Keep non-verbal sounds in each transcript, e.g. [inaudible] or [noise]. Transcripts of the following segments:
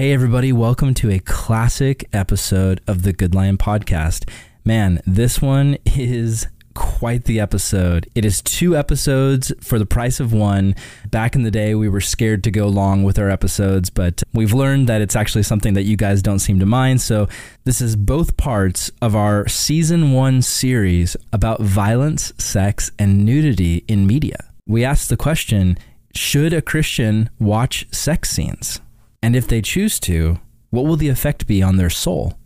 Hey, everybody, welcome to a classic episode of the Good Lion podcast. Man, this one is quite the episode. It is two episodes for the price of one. Back in the day, we were scared to go long with our episodes, but we've learned that it's actually something that you guys don't seem to mind. So, this is both parts of our season one series about violence, sex, and nudity in media. We asked the question Should a Christian watch sex scenes? And if they choose to, what will the effect be on their soul?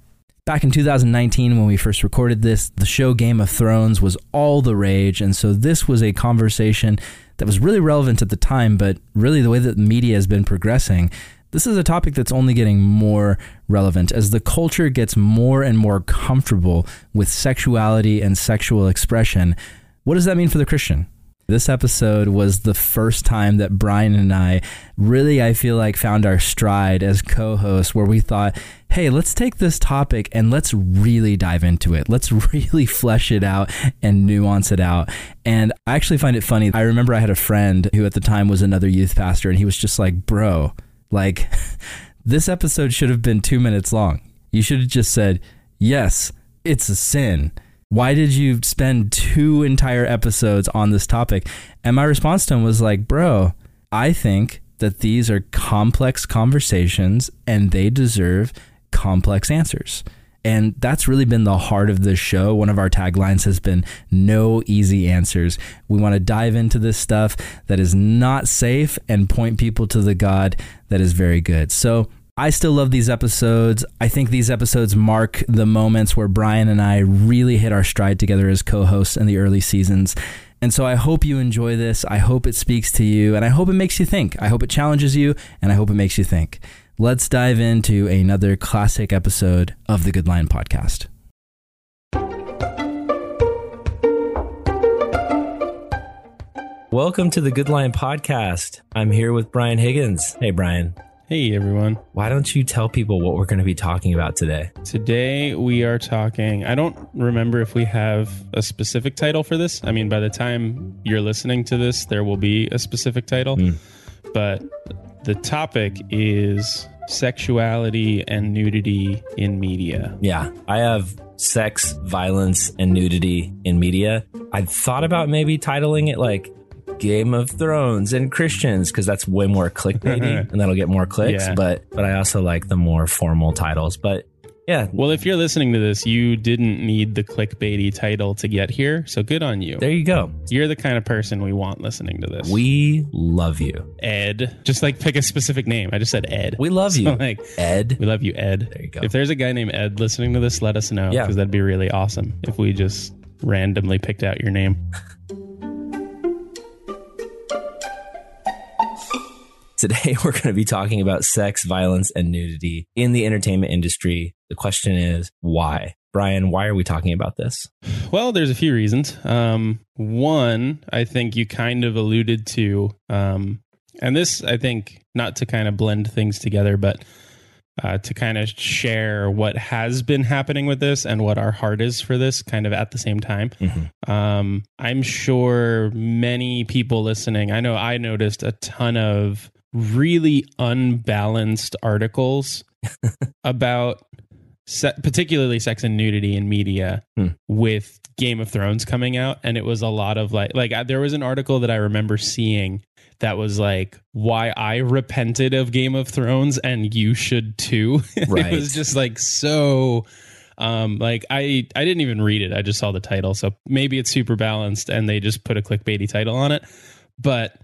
Back in 2019, when we first recorded this, the show Game of Thrones was all the rage. And so this was a conversation that was really relevant at the time, but really the way that the media has been progressing, this is a topic that's only getting more relevant as the culture gets more and more comfortable with sexuality and sexual expression. What does that mean for the Christian? This episode was the first time that Brian and I really, I feel like, found our stride as co hosts, where we thought, hey, let's take this topic and let's really dive into it. Let's [laughs] really flesh it out and nuance it out. And I actually find it funny. I remember I had a friend who at the time was another youth pastor, and he was just like, bro, like, [laughs] this episode should have been two minutes long. You should have just said, yes, it's a sin why did you spend two entire episodes on this topic? And my response to him was like, bro, I think that these are complex conversations and they deserve complex answers. And that's really been the heart of this show. One of our taglines has been no easy answers. We want to dive into this stuff that is not safe and point people to the God that is very good. So I still love these episodes. I think these episodes mark the moments where Brian and I really hit our stride together as co hosts in the early seasons. And so I hope you enjoy this. I hope it speaks to you, and I hope it makes you think. I hope it challenges you, and I hope it makes you think. Let's dive into another classic episode of the Good Lion podcast. Welcome to the Good Lion podcast. I'm here with Brian Higgins. Hey, Brian. Hey everyone. Why don't you tell people what we're going to be talking about today? Today we are talking. I don't remember if we have a specific title for this. I mean, by the time you're listening to this, there will be a specific title. Mm. But the topic is sexuality and nudity in media. Yeah. I have sex, violence, and nudity in media. I thought about maybe titling it like Game of Thrones and Christians because that's way more clickbaity [laughs] and that'll get more clicks. Yeah. But but I also like the more formal titles. But yeah. Well, if you're listening to this, you didn't need the clickbaity title to get here. So good on you. There you go. You're the kind of person we want listening to this. We love you. Ed. Just like pick a specific name. I just said Ed. We love you. [laughs] Like Ed. We love you, Ed. There you go. If there's a guy named Ed listening to this, let us know. Yeah. Because that'd be really awesome if we just randomly picked out your name. [laughs] Today, [laughs] we're going to be talking about sex, violence, and nudity in the entertainment industry. The question is, why? Brian, why are we talking about this? Well, there's a few reasons. Um, one, I think you kind of alluded to, um, and this, I think, not to kind of blend things together, but uh, to kind of share what has been happening with this and what our heart is for this kind of at the same time. Mm-hmm. Um, I'm sure many people listening, I know I noticed a ton of really unbalanced articles [laughs] about se- particularly sex and nudity in media hmm. with Game of Thrones coming out and it was a lot of like like there was an article that I remember seeing that was like why I repented of Game of Thrones and you should too. [laughs] Right. it was just like so um like I I didn't even read it. I just saw the title. So maybe it's super balanced and they just put a clickbaity title on it. But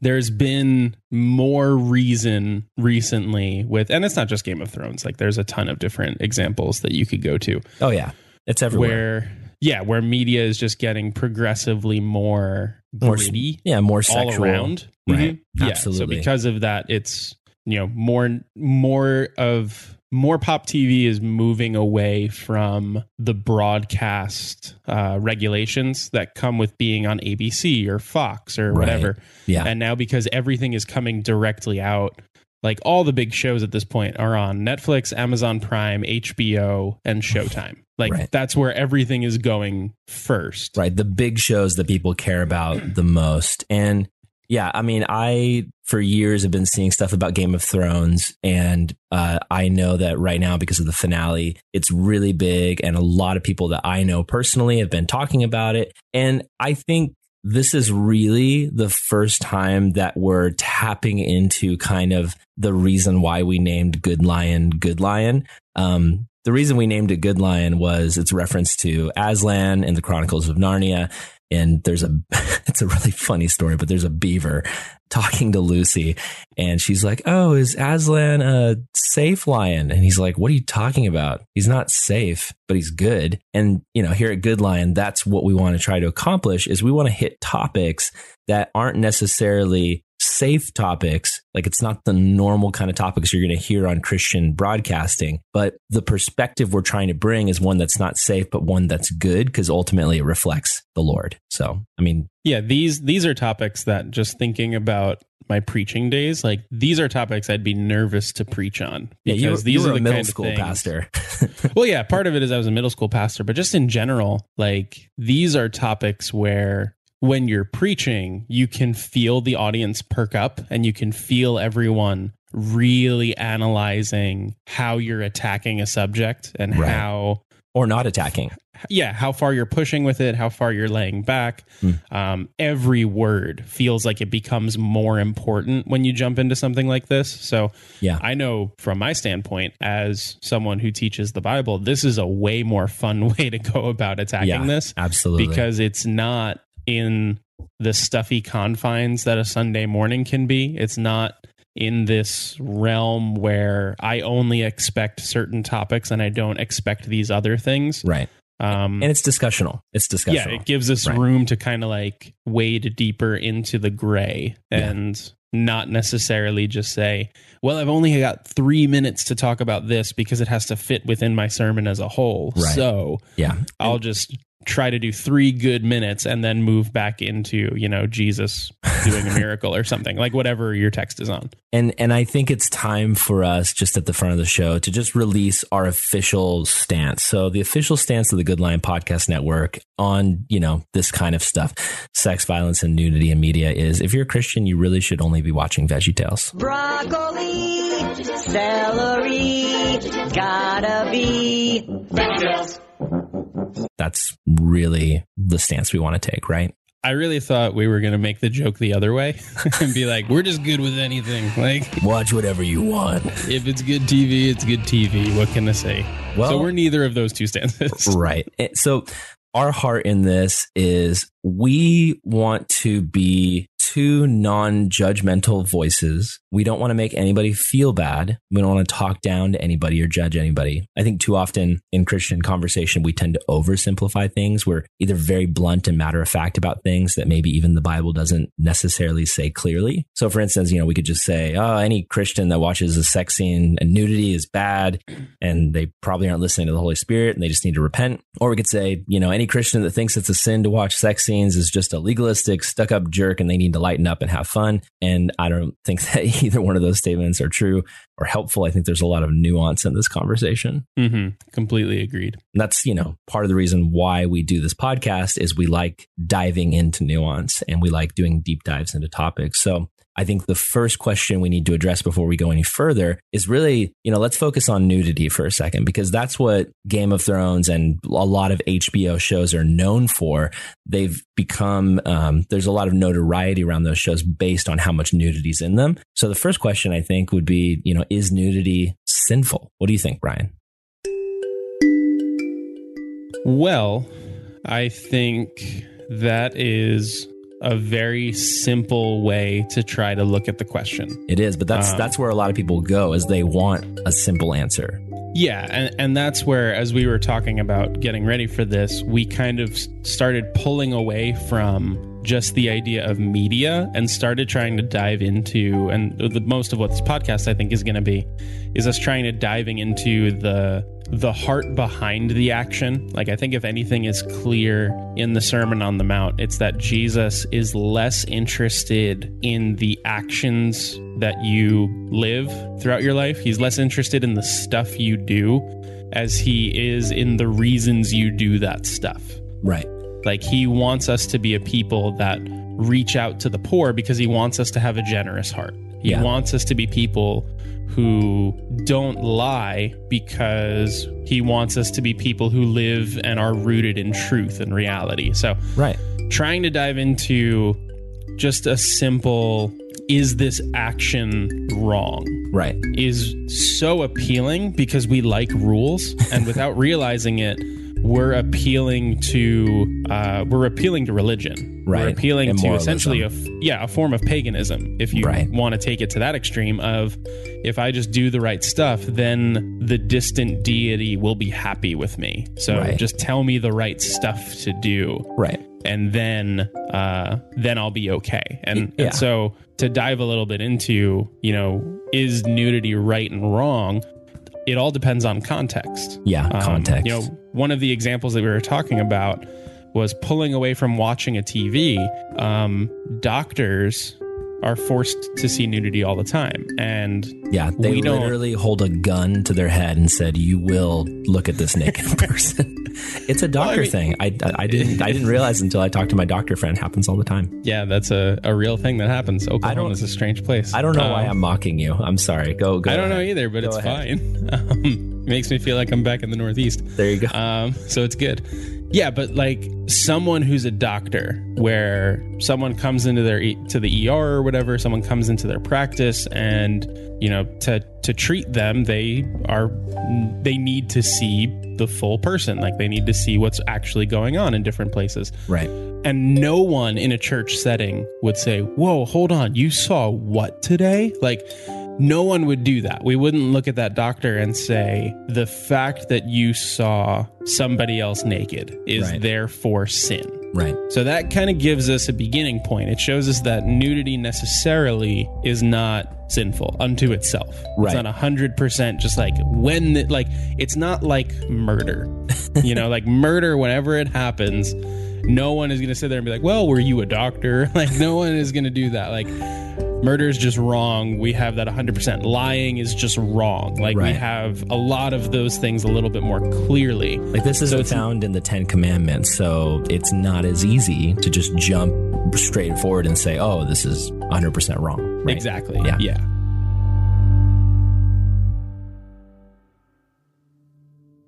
there's been more reason recently with and it's not just game of thrones like there's a ton of different examples that you could go to. Oh yeah. It's everywhere. Where yeah where media is just getting progressively more gritty yeah more sexual. all around. Right. Mm-hmm. absolutely yeah, so because of that it's you know more more of more pop TV is moving away from the broadcast uh, regulations that come with being on ABC or Fox or whatever. Yeah. And now because everything is coming directly out, like all the big shows at this point are on Netflix, Amazon Prime, HBO, and Showtime. Like right. that's where everything is going first. Right. The big shows that people care about the most. And Yeah, I mean, I for years have been seeing stuff about Game of Thrones, and uh, I know that right now because of the finale, it's really big, and a lot of people that I know personally have been talking about it. And I think this is really the first time that we're tapping into kind of the reason why we named Good Lion Good Lion. Um, the reason we named it Good Lion was its reference to Aslan in the Chronicles of Narnia. And there's a, [laughs] it's a really funny story, but there's a beaver talking to Lucy and she's like, Oh, is Aslan a safe lion? And he's like, What are you talking about? He's not safe, but he's good. And, you know, here at Good Lion, that's what we want to try to accomplish is we want to hit topics that aren't necessarily safe topics. Like it's not the normal kind of topics you're going to hear on Christian broadcasting, but the perspective we're trying to bring is one that's not safe, but one that's good because ultimately it reflects the Lord. So, I mean, yeah, these these are topics that just thinking about my preaching days, like these are topics I'd be nervous to preach on because yeah, you, these you are the middle kind school things, pastor. [laughs] well, yeah, part of it is I was a middle school pastor, but just in general, like these are topics where when you're preaching, you can feel the audience perk up and you can feel everyone really analyzing how you're attacking a subject and Right. how or not attacking. yeah how far you're pushing with it how far you're laying back Hmm. um, every word feels like it becomes more important when you jump into something like this so Yeah. i know from my standpoint as someone who teaches the bible this is a way more fun [laughs] way to go about attacking Yeah, this Absolutely. because it's not in the stuffy confines that a Sunday morning can be. It's not in this realm where I only expect certain topics and I don't expect these other things. right. Um, And it's discussional. It's discussional. yeah, it gives us Right. room to kind of like wade deeper into the gray Yeah. and not necessarily just say, well, I've only got three minutes to talk about this because it has to fit within my sermon as a whole. Right. So yeah. I'll just try to do three good minutes and then move back into, you know, Jesus doing a [laughs] miracle or something, like whatever your text is on. And and I think it's time for us just at the front of the show to just release our official stance. So the official stance of the Good Lion Podcast Network on, you know, this kind of stuff, sex, violence, and nudity in media is if you're a Christian, you really should only be watching Veggie Tales. Broccoli, celery, gotta be. That's really the stance we want to take, right? I really thought we were going to make the joke the other way [laughs] and be like, we're just good with anything. Like, Watch whatever you want. if it's good TV, it's good TV. What can I say? Well- so we're neither of those two stances. [laughs] right. So our heart in this is we want to be two non-judgmental voices. We don't want to make anybody feel bad. We don't want to talk down to anybody or judge anybody. I think too often in Christian conversation, we tend to oversimplify things. We're either very blunt and matter of fact about things that maybe even the Bible doesn't necessarily say clearly. So for instance, you know, we could just say, oh, any Christian that watches a sex scene and nudity is bad and they probably aren't listening to the Holy Spirit and they just need to repent. Or we could say, you know, any Christian that thinks it's a sin to watch sex scenes is just a legalistic, stuck up jerk and they need to lighten up and have fun. And I don't think [laughs] that either one of those statements are true or helpful. I think there's a lot of nuance in this conversation. hmm Completely agreed. And that's, you know, part of the reason why we do this podcast is we like diving into nuance and we like doing deep dives into topics. So I think the first question we need to address before we go any further is really, you know, let's focus on nudity for a second because that's what Game of Thrones and a lot of HBO shows are known for. They've become, um, there's a lot of notoriety around those shows based on how much nudity is in them. So the first question I think would be, you know, is nudity sinful? What do you think, Brian? Well, I think that is a very simple way to try to look at the question. It is, but that's Um, that's where a lot of people go is they want a simple answer. Yeah, and, and that's where, as we were talking about getting ready for this, we kind of started pulling away from just the idea of media and started trying to dive into, and the, most of what this podcast I think is going to be, is us trying to diving into the the heart behind the action. Like I think if anything is clear in the Sermon on the Mount, it's that Jesus is less interested in the actions that you live throughout your life. He's less interested in the stuff you do as he is in the reasons you do that stuff. Right. Like he wants us to be a people that reach out to the poor because he wants us to have a generous heart. He Yeah. wants us to be people who don't lie because he wants us to be people who live and are rooted in truth and reality. So, Right. trying to dive into just a simple is this action wrong Right. is so appealing because we like rules and without [laughs] realizing it we're appealing to uh, we're appealing to religion we're Right. appealing And to moralism. essentially a yeah a form of paganism if you Right. want to take it to that extreme of if i just do the right stuff then the distant deity will be happy with me so Right. just tell me the right stuff to do Right. and then uh, then I'll be okay. And, Yeah. and so to dive a little bit into you know is nudity right and wrong? It all depends on context. Yeah. Um, Context. You know, one of the examples that we were talking about was pulling away from watching a TV. Um, doctors are forced to see nudity all the time, and yeah. They we don't- literally hold a gun to their head and said, "You will look at this naked [laughs] person." [laughs] it's a doctor mean- thing. I, I, I didn't I didn't realize until I talked to my doctor friend. It happens all the time. yeah, that's a, a real thing that happens. Oklahoma is a strange place. I don't know why Um, I'm mocking you. I'm sorry. Go go. I don't know either, but Go it's ahead. fine. [laughs] Um, makes me feel like I'm back in the Northeast. There you go. Um, so it's good. Yeah, but like someone who's a doctor, where someone comes into their to the ER or whatever, someone comes into their practice, and you know to to treat them, they are they need to see the full person. Like they need to see what's actually going on in different places. right. And no one in a church setting would say, Whoa, hold on, you saw what today? Like, no one would do that. We wouldn't look at that doctor and say, The fact that you saw somebody else naked is Right. therefore sin. Right. So that kind of gives us a beginning point. It shows us that nudity necessarily is not sinful unto itself. Right. It's not hundred percent just like when the, like it's not like murder. you know, like murder whenever it happens, no one is gonna sit there and be like, Well, were you a doctor? [laughs] Like no one is gonna do that. Like murder is just wrong. We have that 100%. Lying is just wrong. Like we have a lot of those things a little bit more clearly. Like this isn't it's- found in the Ten Commandments, so it's not as easy to just jump straight forward and say, "Oh, this is 100 percent wrong." Right? Exactly. Yeah. yeah.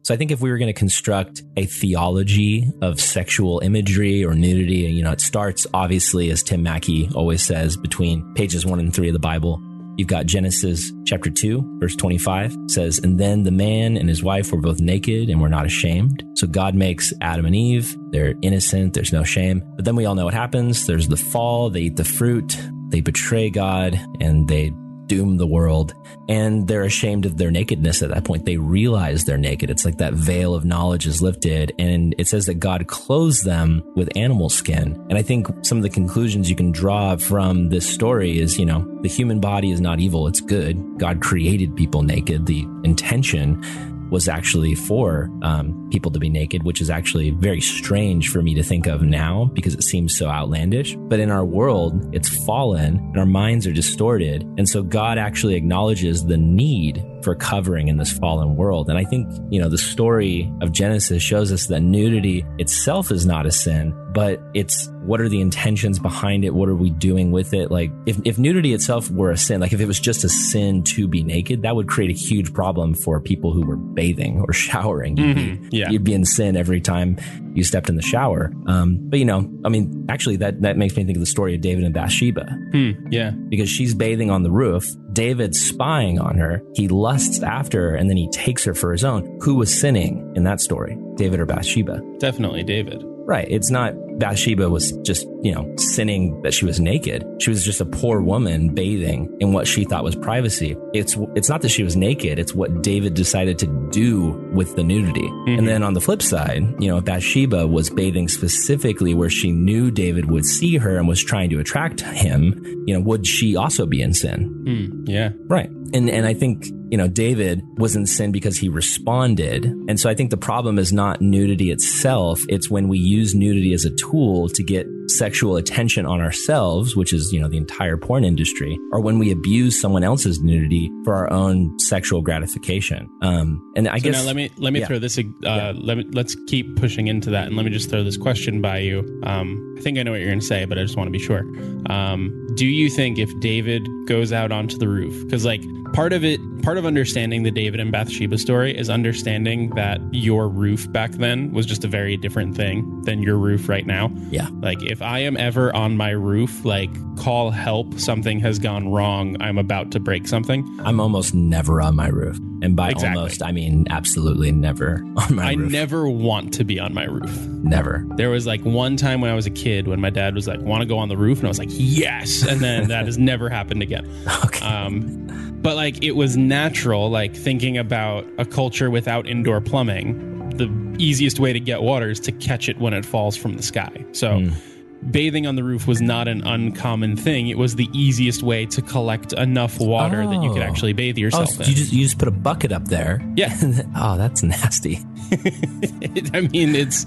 So I think if we were going to construct a theology of sexual imagery or nudity, you know, it starts obviously, as Tim Mackie always says, between pages one and three of the Bible. You've got Genesis chapter 2, verse 25 says, And then the man and his wife were both naked and were not ashamed. So God makes Adam and Eve. They're innocent. There's no shame. But then we all know what happens. There's the fall. They eat the fruit. They betray God and they doom the world and they're ashamed of their nakedness at that point. They realize they're naked. It's like that veil of knowledge is lifted and it says that God clothes them with animal skin. And I think some of the conclusions you can draw from this story is, you know, the human body is not evil. It's good. God created people naked. The intention was actually for um, people to be naked, which is actually very strange for me to think of now because it seems so outlandish. But in our world, it's fallen and our minds are distorted. And so God actually acknowledges the need for covering in this fallen world. And I think, you know, the story of Genesis shows us that nudity itself is not a sin, but it's what are the intentions behind it? What are we doing with it? Like, if, if nudity itself were a sin, like if it was just a sin to be naked, that would create a huge problem for people who were bathing or [laughs] showering. You'd, Mhm. be, Yeah. you'd be in sin every time you stepped in the shower. Um, but you know, I mean, actually, that, that makes me think of the story of David and Bathsheba Hmm. Yeah. because she's bathing on the roof. David's spying on her. He lusts after her and then he takes her for his own. Who was sinning in that story? David or Bathsheba? Definitely David. Right. It's not Bathsheba was just, you know, sinning that she was naked. She was just a poor woman bathing in what she thought was privacy. It's it's not that she was naked, it's what David decided to do with the nudity. And then on the flip side, you know, Bathsheba was bathing specifically where she knew David would see her and was trying to attract him, you know, would she also be in sin? Hmm. Yeah. Right. And and I think, you know, David was in sin because he responded. And so I think the problem is not nudity itself, it's when we use nudity as a tool to get sexual attention on ourselves, which is, you know, the entire porn industry, or when we abuse someone else's nudity for our own sexual gratification. Um, and I So guess let me let me yeah. throw this. Uh, Let me let's keep pushing into that, and let me just throw this question by you. Um, I think I know what you're going to say, but I just want to be sure. Um, do you think if David goes out onto the roof, because like part of it, part of understanding the David and Bathsheba story is understanding that your roof back then was just a very different thing than your roof right now. Yeah. Like if I am ever on my roof, like call help, something has gone wrong, I'm about to break something. I'm almost never on my roof. And by Exactly. almost, I mean absolutely never [laughs] on my roof. I roof. never want to be on my roof. never. There was like one time when I was a kid when my dad was like, "Want to go on the roof?" and I was like, "Yes!" And then that has [laughs] never happened again. Okay. Um, but like it was natural, like thinking about a culture without indoor plumbing. The easiest way to get water is to catch it when it falls from the sky. So. Hmm. Bathing on the roof was not an uncommon thing. It was the easiest way to collect enough water that you could Oh. actually bathe oh, yourself so in. you just you just put a bucket up there. yeah, [laughs] oh, that's nasty. [laughs] I mean it's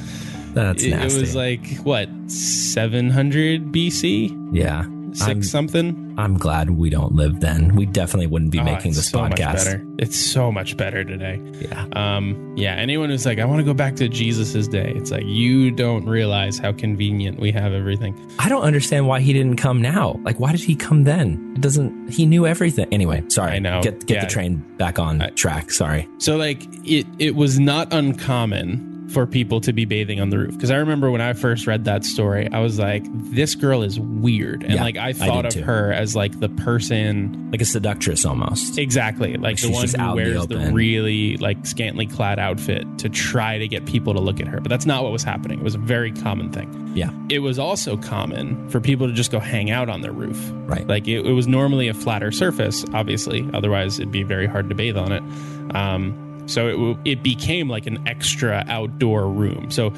That's it, it was like what 700 BC, yeah. 6 I'm, something. I'm glad we don't live then. We definitely wouldn't be Oh, making this so podcast. better. It's so much better today. Yeah. Um, yeah. Anyone who's like, I want to go back to Jesus's day. It's like you don't realize how convenient we have everything. I don't understand why he didn't come now. Like, why did he come then? It doesn't. He knew everything. Anyway, sorry. I know. Get get Yeah. the train back on I- track. Sorry. So like it it was not uncommon for people to be bathing on the roof because I remember when I first read that story, I was like, this girl is weird, and Yeah, like I I thought did of too. her as like the person Like a seductress almost. Exactly. Like the one who in the wears the, really like scantily clad outfit to try to get people to look at her. But that's not what was happening. It was a very common thing. Yeah. It was also common for people to just go hang out on their roof. Right. Like it, it was normally a flatter surface, obviously. Otherwise, it'd be very hard to bathe on it. Um, so it, w- it became like an extra outdoor room. So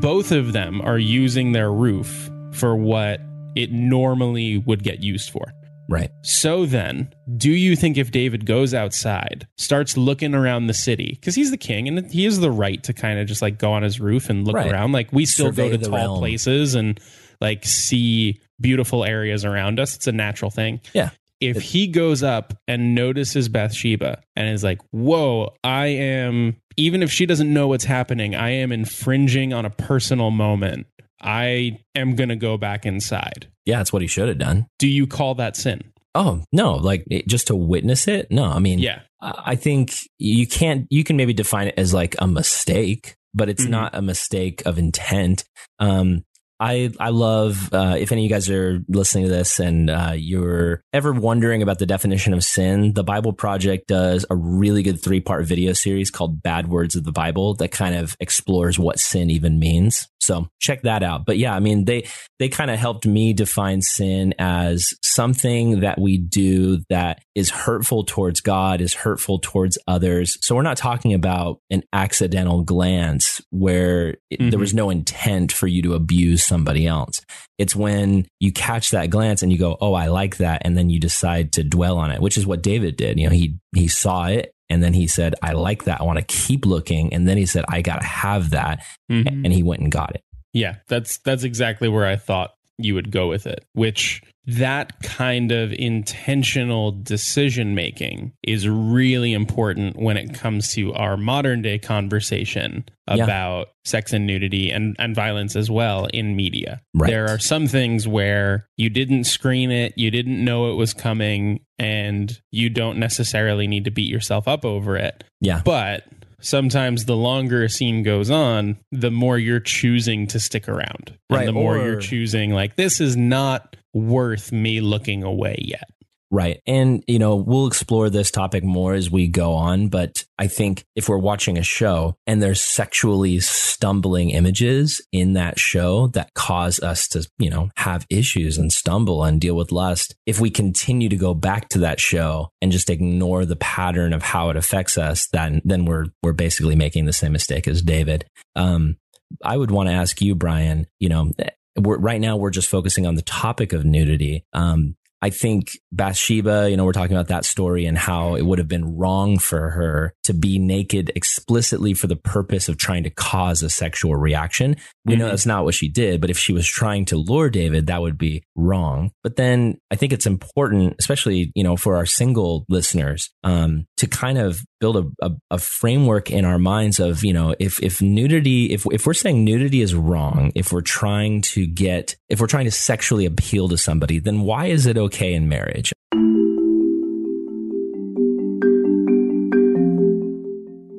both of them are using their roof for what it normally would get used for. Right. So then, do you think if David goes outside, starts looking around the city, because he's the king and he has the right to kind of just like go on his roof and look Right. around? Like we still Survey go to tall realm. places and like see beautiful areas around us. It's a natural thing. Yeah. If he goes up and notices Bathsheba and is like, whoa, I am, even if she doesn't know what's happening, I am infringing on a personal moment. I am going to go back inside. Yeah, that's what he should have done. Do you call that sin? Oh no! Like just to witness it? No, I mean, Yeah. I think you can't. You can maybe define it as like a mistake, but it's Mhm. not a mistake of intent. Um, I I love uh, if any of you guys are listening to this and uh, you're ever wondering about the definition of sin, the Bible Project does a really good three part video series called "Bad Words of the Bible" that kind of explores what sin even means. So check that out. But yeah, I mean they they kind of helped me define sin as something that we do that is hurtful towards God, is hurtful towards others. So we're not talking about an accidental glance where it, there was no intent for you to abuse somebody else. It's when you catch that glance and you go, "Oh, I like that," and then you decide to dwell on it, which is what David did. You know, he he saw it and then he said, "I like that. I want to keep looking." And then he said, "I got to have that." Mhm. And he went and got it. Yeah, that's that's exactly where I thought you would go with it. Which that kind of intentional decision making is really important when it comes to our modern day conversation Yeah. about sex and nudity and, and violence as well in media. Right. There are some things where you didn't screen it, you didn't know it was coming, and you don't necessarily need to beat yourself up over it. Yeah. But sometimes the longer a scene goes on, the more you're choosing to stick around. And Right, the more or- you're choosing, like, this is not worth me looking away yet. Right. And, you know, we'll explore this topic more as we go on. But I think if we're watching a show and there's sexually stumbling images in that show that cause us to, you know, have issues and stumble and deal with lust, if we continue to go back to that show and just ignore the pattern of how it affects us, then, then we're, we're basically making the same mistake as David. Um, I would want to ask you, Brian, you know, we're, right now we're just focusing on the topic of nudity. Um, I think Bathsheba, you know, we're talking about that story and how it would have been wrong for her to be naked explicitly for the purpose of trying to cause a sexual reaction. We know Mhm. that's not what she did, but if she was trying to lure David, that would be wrong. But then I think it's important, especially, you know, for our single listeners, um, to kind of build a, a, a framework in our minds of, you know, if, if nudity, if, if we're saying nudity is wrong, if we're trying to get, if we're trying to sexually appeal to somebody, then why is it okay in marriage?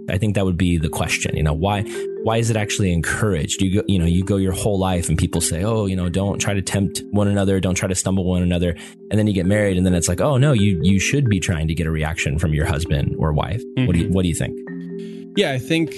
I think that would be the question. You know, why why is it actually encouraged? You go, you know, you go your whole life and people say, "Oh, you know, don't try to tempt one another, don't try to stumble one another." And then you get married and then it's like, "Oh, no, you you should be trying to get a reaction from your husband or wife." What do you mm-hmm. what do you think? Yeah, I think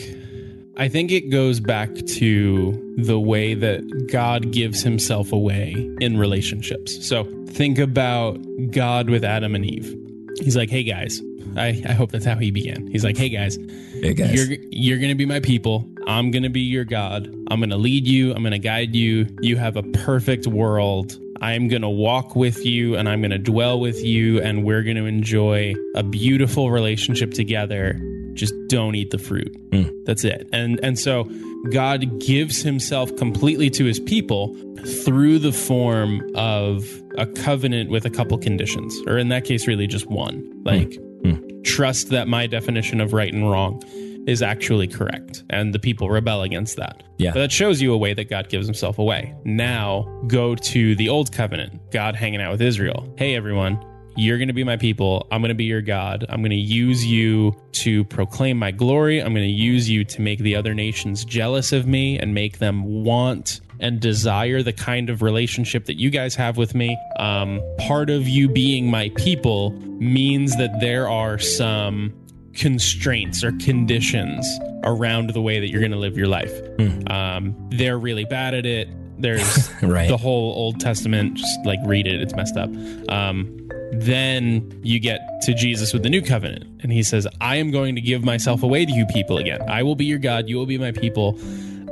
I think it goes back to the way that God gives himself away in relationships. So think about God with Adam and Eve. He's like, "Hey guys, I, I hope that's how he began. He's like, "Hey guys, Hey guys. you're you're going to be my people. I'm going to be your God. I'm going to lead you. I'm going to guide you. You have a perfect world. I'm going to walk with you and I'm going to dwell with you and we're going to enjoy a beautiful relationship together. Just don't eat the fruit. Mm. That's it. And and so God gives himself completely to his people through the form of a covenant with a couple conditions or in that case really just one. Like trust that my definition of right and wrong is actually correct and the people rebel against that. Yeah. But that shows you a way that God gives himself away. Now go to the old covenant, God hanging out with Israel. Hey everyone, you're going to be my people. I'm going to be your God. I'm going to use you to proclaim my glory. I'm going to use you to make the other nations jealous of me and make them want and desire the kind of relationship that you guys have with me. Um, part of you being my people means that there are some constraints or conditions around the way that you're going to live your life. Um, they're really bad at it. There's [laughs] Right. the whole Old Testament. Just like read it; it's messed up. Um, then you get to Jesus with the new covenant, and he says, "I am going to give myself away to you people again. I will be your God. You will be my people."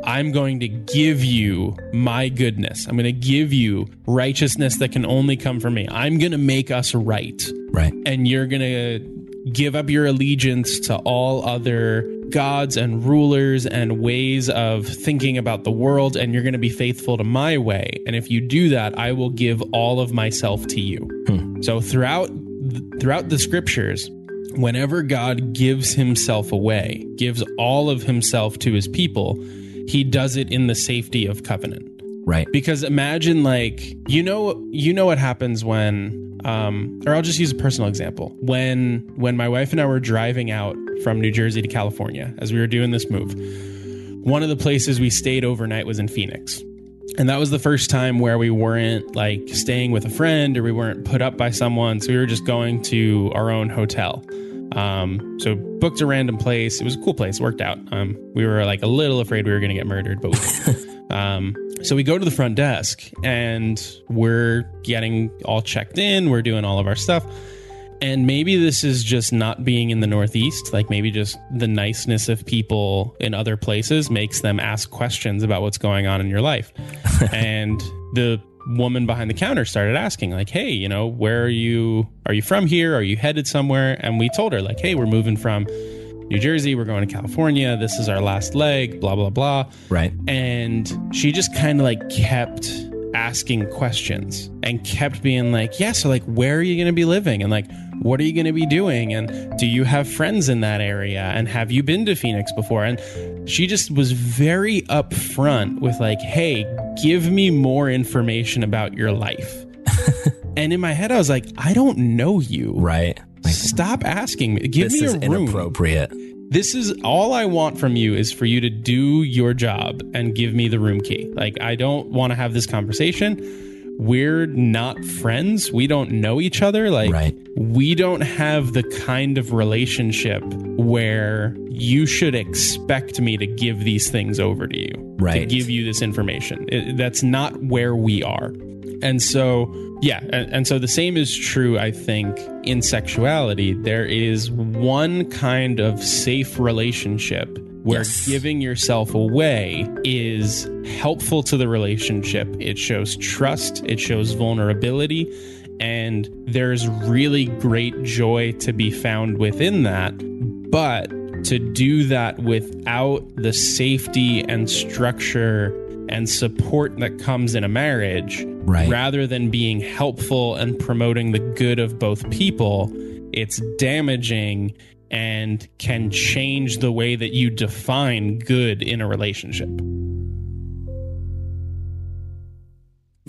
I'm going to give you my goodness. I'm going to give you righteousness that can only come from me. I'm going to make us right right. and you're going to give up your allegiance to all other gods and rulers and ways of thinking about the world and you're going to be faithful to my way and if you do that I will give all of myself to you. Hmm. So throughout throughout the scriptures whenever God gives himself away, gives all of himself to his people, he does it in the safety of covenant Right. because imagine like you know you know what happens when um or I'll just use a personal example when when my wife and I were driving out from New Jersey to California as we were doing this move one of the places we stayed overnight was in Phoenix and that was the first time where we weren't like staying with a friend or we weren't put up by someone so we were just going to our own hotel um, so booked a random place. It was a cool place. Worked out. Um, we were like a little afraid we were going to get murdered, but we, [laughs] um, so we go to the front desk and we're getting all checked in. We're doing all of our stuff. And maybe this is just not being in the Northeast. Like maybe just the niceness of people in other places makes them ask questions about what's going on in your life. [laughs] and the woman behind the counter started asking like hey you know where are you are you from here are you headed somewhere and we told her like hey we're moving from new jersey we're going to california this is our last leg blah blah blah. Right. and she just kind of like kept asking questions and kept being like yeah so like where are you going to be living? And like what are you going to be doing? And do you have friends in that area? And have you been to phoenix before? And she just was very upfront with like hey give me more information about your life. [laughs] And in my head i was like i don't know you. Right. Stop asking me give this me is a room inappropriate. this is all I want from you is for you to do your job and give me the room key. Like, I don't want to have this conversation. We're not friends. We don't know each other. Like, Right. we don't have the kind of relationship where you should expect me to give these things over to you, Right. to give you this information. It- that's not where we are. And so, yeah, and, and so the same is true, I think, in sexuality. There is one kind of safe relationship where Yes. giving yourself away is helpful to the relationship. It shows trust, it shows vulnerability, And there's really great joy to be found within that. But to do that without the safety and structure and support that comes in a marriage, Right. rather than being helpful and promoting the good of both people, it's damaging and can change the way that you define good in a relationship.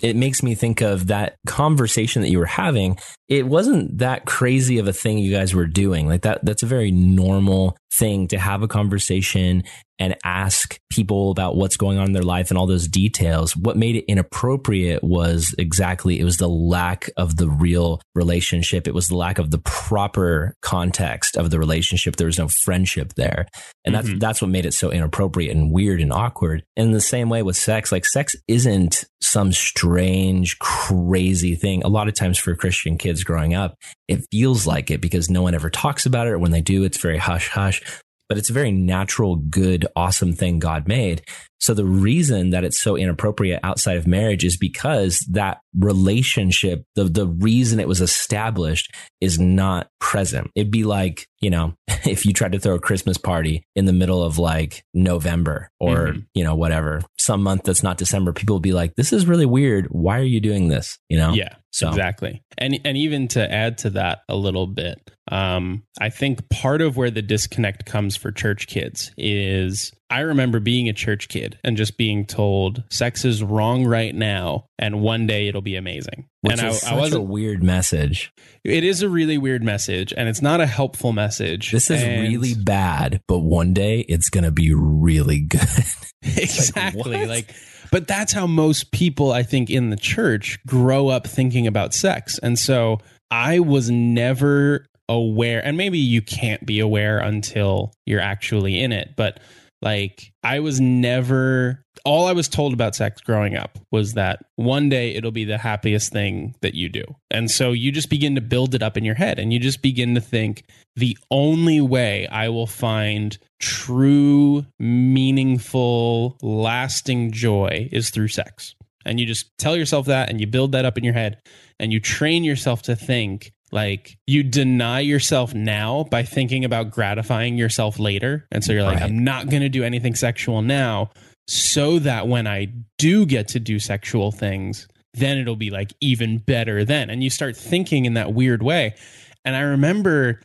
it makes me think of that conversation that you were having. It wasn't that crazy of a thing you guys were doing. Like that, that's a very normal thing to have a conversation and ask people about what's going on in their life and all those details. What made it inappropriate was exactly, it was the lack of the real relationship. It was the lack of the proper context of the relationship. There was no friendship there. And that's, Mhm. that's what made it so inappropriate and weird and awkward. In the same way with sex, like sex isn't some strange, crazy thing. A lot of times for Christian kids growing up, it feels like it because no one ever talks about it. Or when they do, it's very hush hush. But it's a very natural, good, awesome thing God made. So the reason that it's so inappropriate outside of marriage is because that relationship, the, the reason it was established is not present. It'd be like, you know, [laughs] if you tried to throw a Christmas party in the middle of like November or, Mhm. you know, whatever, some month that's not December, people would be like, this is really weird. Why are you doing this? You know? Yeah, So exactly. And and even to add to that a little bit, um, I think part of where the disconnect comes for church kids is I remember being a church kid and just being told sex is wrong right now, and one day it'll be amazing. which and is I, such I a wasn't. weird message. It is a really weird message, and it's not a helpful message. This is And- really bad, but one day it's going to be really good. [laughs] exactly like but that's how most people i think in the church grow up thinking about sex. And so i was never aware and maybe you can't be aware until you're actually in it but like i was never all i was told about sex growing up was that one day it'll be the happiest thing that you do. And so you just begin to build it up in your head and you just begin to think the only way i will find true meaningful lasting joy is through sex. And you just tell yourself that and you build that up in your head and you train yourself to think like you deny yourself now by thinking about gratifying yourself later. And so you're like Right. i'm not going to do anything sexual now. So that when i do get to do sexual things then it'll be like even better then. And you start thinking in that weird way. And i remember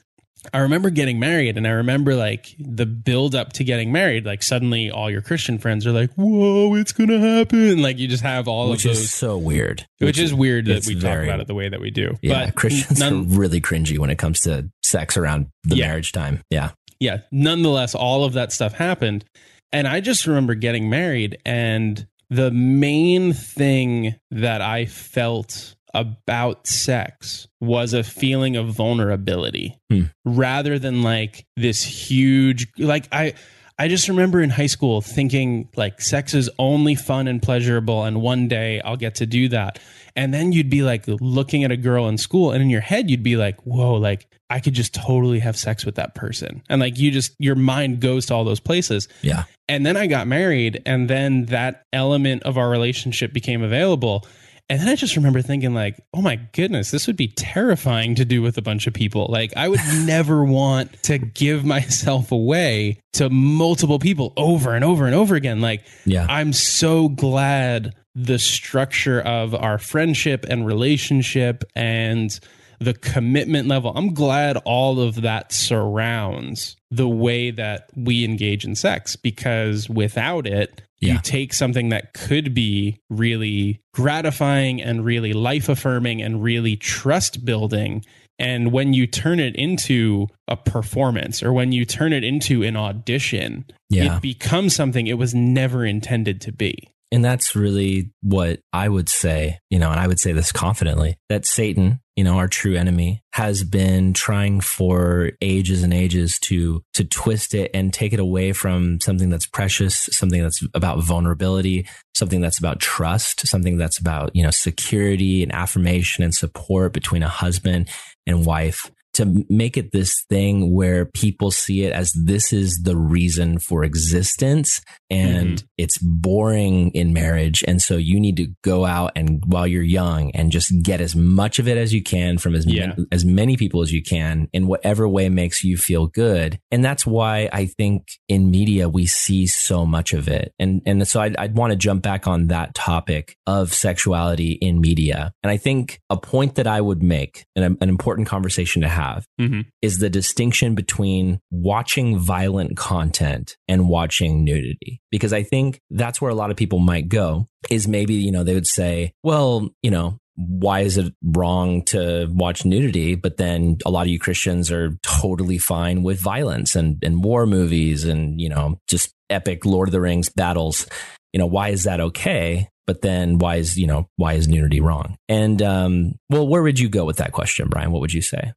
I remember getting married and I remember like the build up to getting married. Like suddenly all your Christian friends are like, whoa, it's going to happen. Like you just have all which of is those, so weird. which is weird that we very- talk about it the way that we do. Yeah, but Christians none, are [laughs] really cringy when it comes to sex around the Yeah. marriage time. Yeah. yeah, nonetheless, all of that stuff happened. And I just remember getting married and the main thing that I felt about sex was a feeling of vulnerability Hmm. rather than like this huge like I I just remember in high school thinking like sex is only fun and pleasurable and one day I'll get to do that. And then you'd be like looking at a girl in school and in your head you'd be like, "Whoa, like I could just totally have sex with that person." And like you just your mind goes to all those places. Yeah. And then I got married, and then that element of our relationship became available. And then I just remember thinking, like, oh my goodness, this would be terrifying to do with a bunch of people. Like, I would [laughs] never want to give myself away to multiple people over and over and over again. Like, Yeah. I'm so glad the structure of our friendship and relationship and the commitment level. I'm glad all of that surrounds the way that we engage in sex because without it, Yeah. you take something that could be really gratifying and really life affirming and really trust building. And when you turn it into a performance or when you turn it into an audition, Yeah. it becomes something it was never intended to be. And that's really what I would say, you know, and I would say this confidently that Satan, you know, our true enemy has been trying for ages and ages to, to twist it and take it away from something that's precious, something that's about vulnerability, something that's about trust, something that's about, you know, security and affirmation and support between a husband and wife to make it this thing where people see it as this is the reason for existence and Mm-hmm. it's boring in marriage. And so you need to go out and while you're young and just get as much of it as you can from as, Yeah. many, as many people as you can in whatever way makes you feel good. And that's why I think in media, we see so much of it. And, and so I'd, I'd want to jump back on that topic of sexuality in media. And I think a point that I would make and an important conversation to have hmm is the distinction between watching violent content and watching nudity. Because I think that's where a lot of people might go is maybe, you know, they would say, well, you know, why is it wrong to watch nudity? But then a lot of you Christians are totally fine with violence and, and war movies and, you know, just epic Lord of the Rings battles. You know, why is that okay? But then why is, you know, why is nudity wrong? And, um, well, where would you go with that question, Brian? What would you say?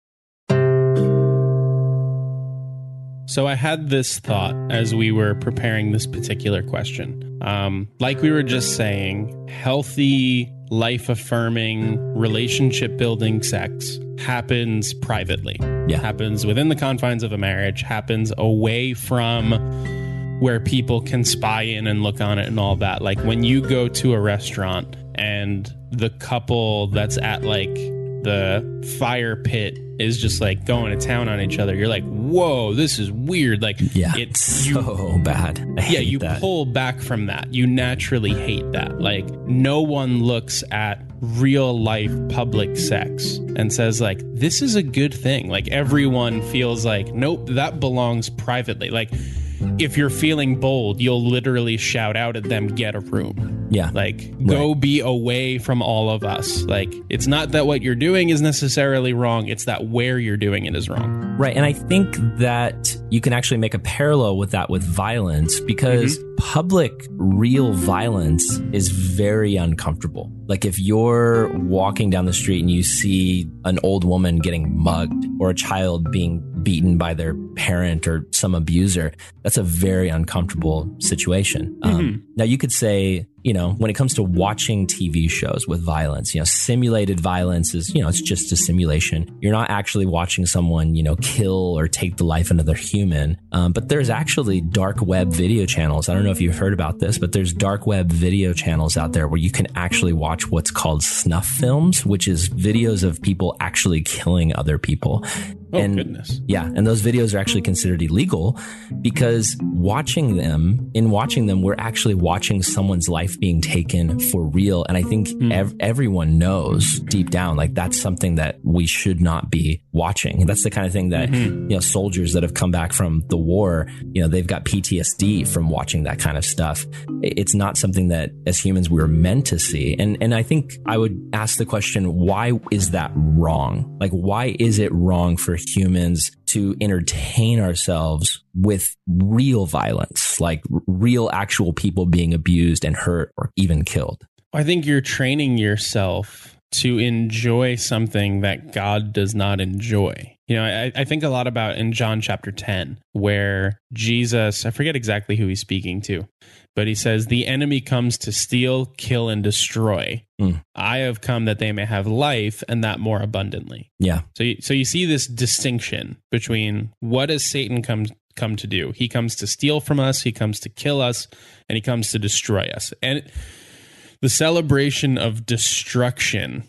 So I had this thought as we were preparing this particular question. Um, like we were just saying, healthy, life affirming, relationship building sex happens privately. Yeah. Happens within the confines of a marriage, happens away from where people can spy in and look on it and all that. Like when you go to a restaurant and the couple that's at like the fire pit is just like going to town on each other, you're like, whoa, this is weird. Like, Yeah, it, it's you so bad. Yeah, you that. pull back from that. You naturally hate that. Like no one looks at real life public sex and says like this is a good thing. Like everyone feels like nope, that belongs privately. Like if you're feeling bold, you'll literally shout out at them get a room. yeah, Like go be away from all of us. Like it's not that what you're doing is necessarily wrong, it's that where you're doing it is wrong. right. And I think that you can actually make a parallel with that with violence because Mm-hmm. public, real violence is very uncomfortable. Like if you're walking down the street and you see an old woman getting mugged or a child being beaten by their parent or some abuser, that's a very uncomfortable situation. Um, now you could say, you know, when it comes to watching TV shows with violence, you know, simulated violence is, you know, it's just a simulation. You're not actually watching someone, you know, kill or take the life of another human. Um, but there's actually dark web video channels. I don't know if you've heard about this, but there's dark web video channels out there where you can actually watch what's called snuff films, which is videos of people actually killing other people. Oh And- goodness. Yeah, and those videos are actually considered illegal because watching them, in watching them, we're actually watching someone's life being taken for real. And I think hmm. ev- everyone knows deep down, like that's something that we should not be watching. That's the kind of thing that, mm-hmm. you know, soldiers that have come back from the war, you know, they've got PTSD from watching that kind of stuff. It's not something that as humans we're meant to see. And, and I think I would ask the question, why is that wrong? Like, why is it wrong for humans to entertain ourselves with real violence, like real actual people being abused and hurt or even killed? I think you're training yourself to enjoy something that God does not enjoy. You know, I, I think a lot about in John chapter 10, where Jesus, I forget exactly who he's speaking to, but he says, The enemy comes to steal, kill, and destroy. Mm. I have come that they may have life and that more abundantly. Yeah. So you, so you see this distinction between what does Satan come come to do? He comes to steal from us, he comes to kill us, and he comes to destroy us. And the celebration of destruction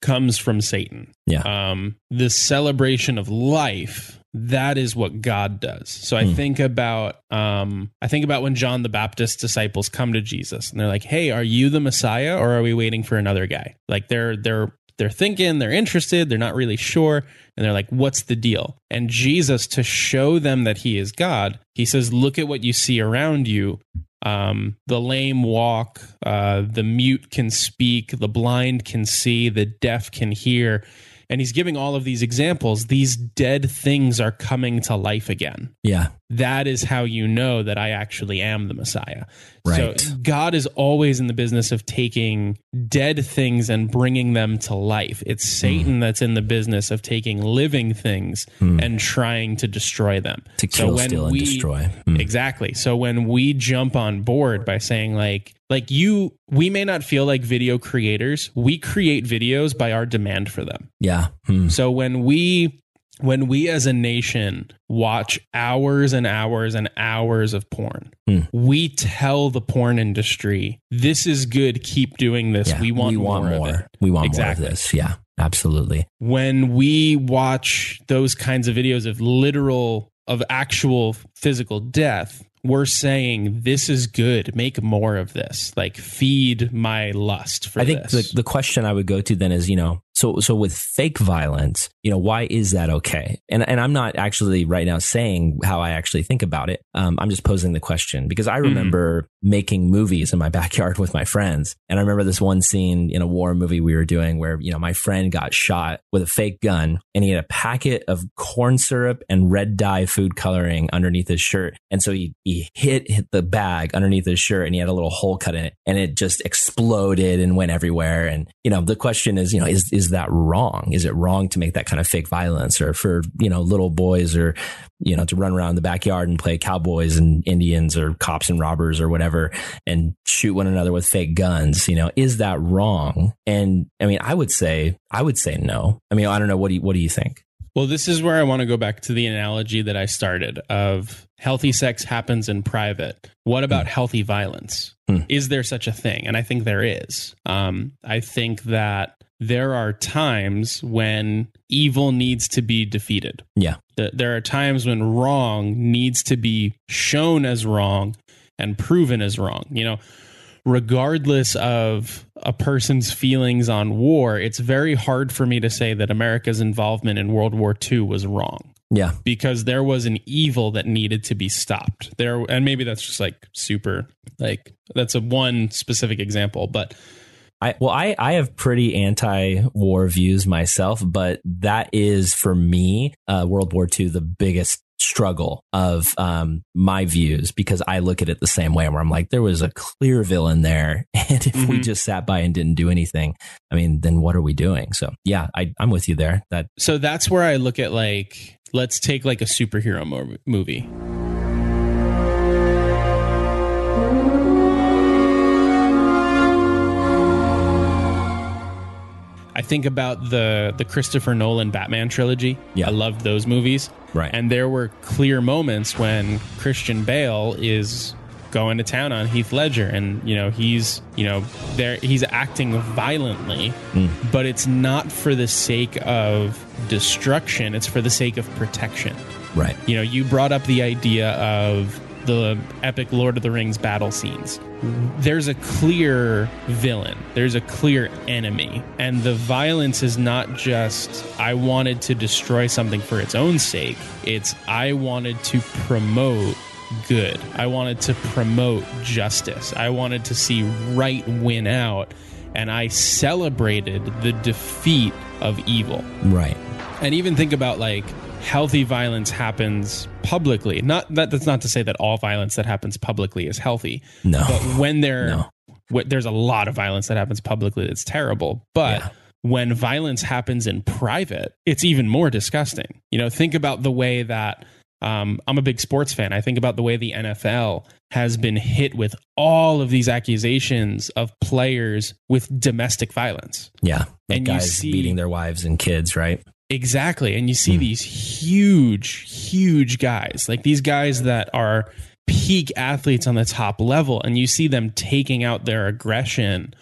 comes from Satan. Yeah. Um, the celebration of life, that is what God does. So I think about um, I think about when John the Baptist's disciples come to Jesus and they're like, "Hey, are you the Messiah or are we waiting for another guy?" Like they're they're they're thinking, they're interested, they're not really sure, and they're like, "What's the deal?" And Jesus to show them that he is God, he says, "Look at what you see around you um, the lame walk, uh, the mute can speak, the blind can see, the deaf can hear. And he's giving all of these examples. These dead things are coming to life again. Yeah. That is how you know that I actually am the Messiah. Right. So God is always in the business of taking dead things and bringing them to life. It's Hmm. Satan that's in the business of taking living things and trying to destroy them. Hmm. To So kill, when steal, and destroy. Mm. Exactly. So when we jump on board by saying like like you we may not feel like video creators, we create videos by our demand for them. Yeah. Mm. So when we when we as a nation watch hours and hours and hours of porn, Hmm. we tell the porn industry, this is good, keep doing this. Yeah, we want, more, more. of it. We want Exactly. more of this. Yeah, absolutely. When we watch those kinds of videos of literal, of actual physical death, we're saying this is good. Make more of this. Like feed my lust for I think this. the, the question I would go to then is, you know, so so with fake violence, you know, why is that okay? And and I'm not actually right now saying how I actually think about it. Um, I'm just posing the question because I remember making movies in my [laughs] backyard with my friends, and I remember this one scene in a war movie we were doing where you know my friend got shot with a fake gun, and he had a packet of corn syrup and red dye food coloring underneath his shirt, and so he he hit, hit the bag underneath his shirt, and he had a little hole cut in it, and it just exploded and went everywhere. And you know, the question is, you know, is is that wrong? Is it wrong to make that kind of fake violence, or for you know little boys, or you know, to run around the backyard and play cowboys and Indians, or cops and robbers, or whatever, and shoot one another with fake guns? You know, is that wrong? And I mean, I would say, I would say no. I mean, I don't know. What do you, what do you think? Well, this is where I want to go back to the analogy that I started of healthy sex happens in private. What about healthy violence? Hmm. Is there such a thing? And I think there is. Um, I think that there are times when evil needs to be defeated. Yeah. There are times when wrong needs to be shown as wrong and proven as wrong. You know, regardless of a person's feelings on war, it's very hard for me to say that America's involvement in World War II was wrong Yeah, because there was an evil that needed to be stopped. There and maybe that's just like super like that's a one specific example, but I well, I I have pretty anti-war views myself, but that is for me, uh, World War II, the biggest struggle of um, my views because I look at it the same way, where I'm like, there was a clear villain there, [laughs] and if we Mhm. just sat by and didn't do anything, I mean, then what are we doing? So yeah, I, I'm with you there. That so that's where I look at like let's take like a superhero mo- movie. I think about the the Christopher Nolan Batman trilogy. Yeah. I loved those movies. right, And there were clear moments when Christian Bale is going to town on Heath Ledger. And you know he's you know there he's acting violently hmm. but it's not for the sake of destruction. It's for the sake of protection. Right, you know you brought up the idea of the epic lord of the rings battle scenes. There's a clear villain. There's a clear enemy. And the violence is not just i wanted to destroy something for its own sake. It's i wanted to promote good. I wanted to promote justice. I wanted to see right win out and i celebrated the defeat of evil. Right, and even think about like healthy violence happens publicly. Not that that's not to say that all violence that happens publicly is healthy no, but when there No. there's a lot of violence that happens publicly that's terrible. But Yeah. when violence happens in private it's even more disgusting. You know think about the way that um, i'm a big sports fan i think about the way the nfl has been hit with all of these accusations of players with domestic violence yeah, like And guys see- beating their wives and kids, right? Exactly. And you see Hmm. these huge, huge guys, like these guys that are peak athletes on the top level, and you see them taking out their aggression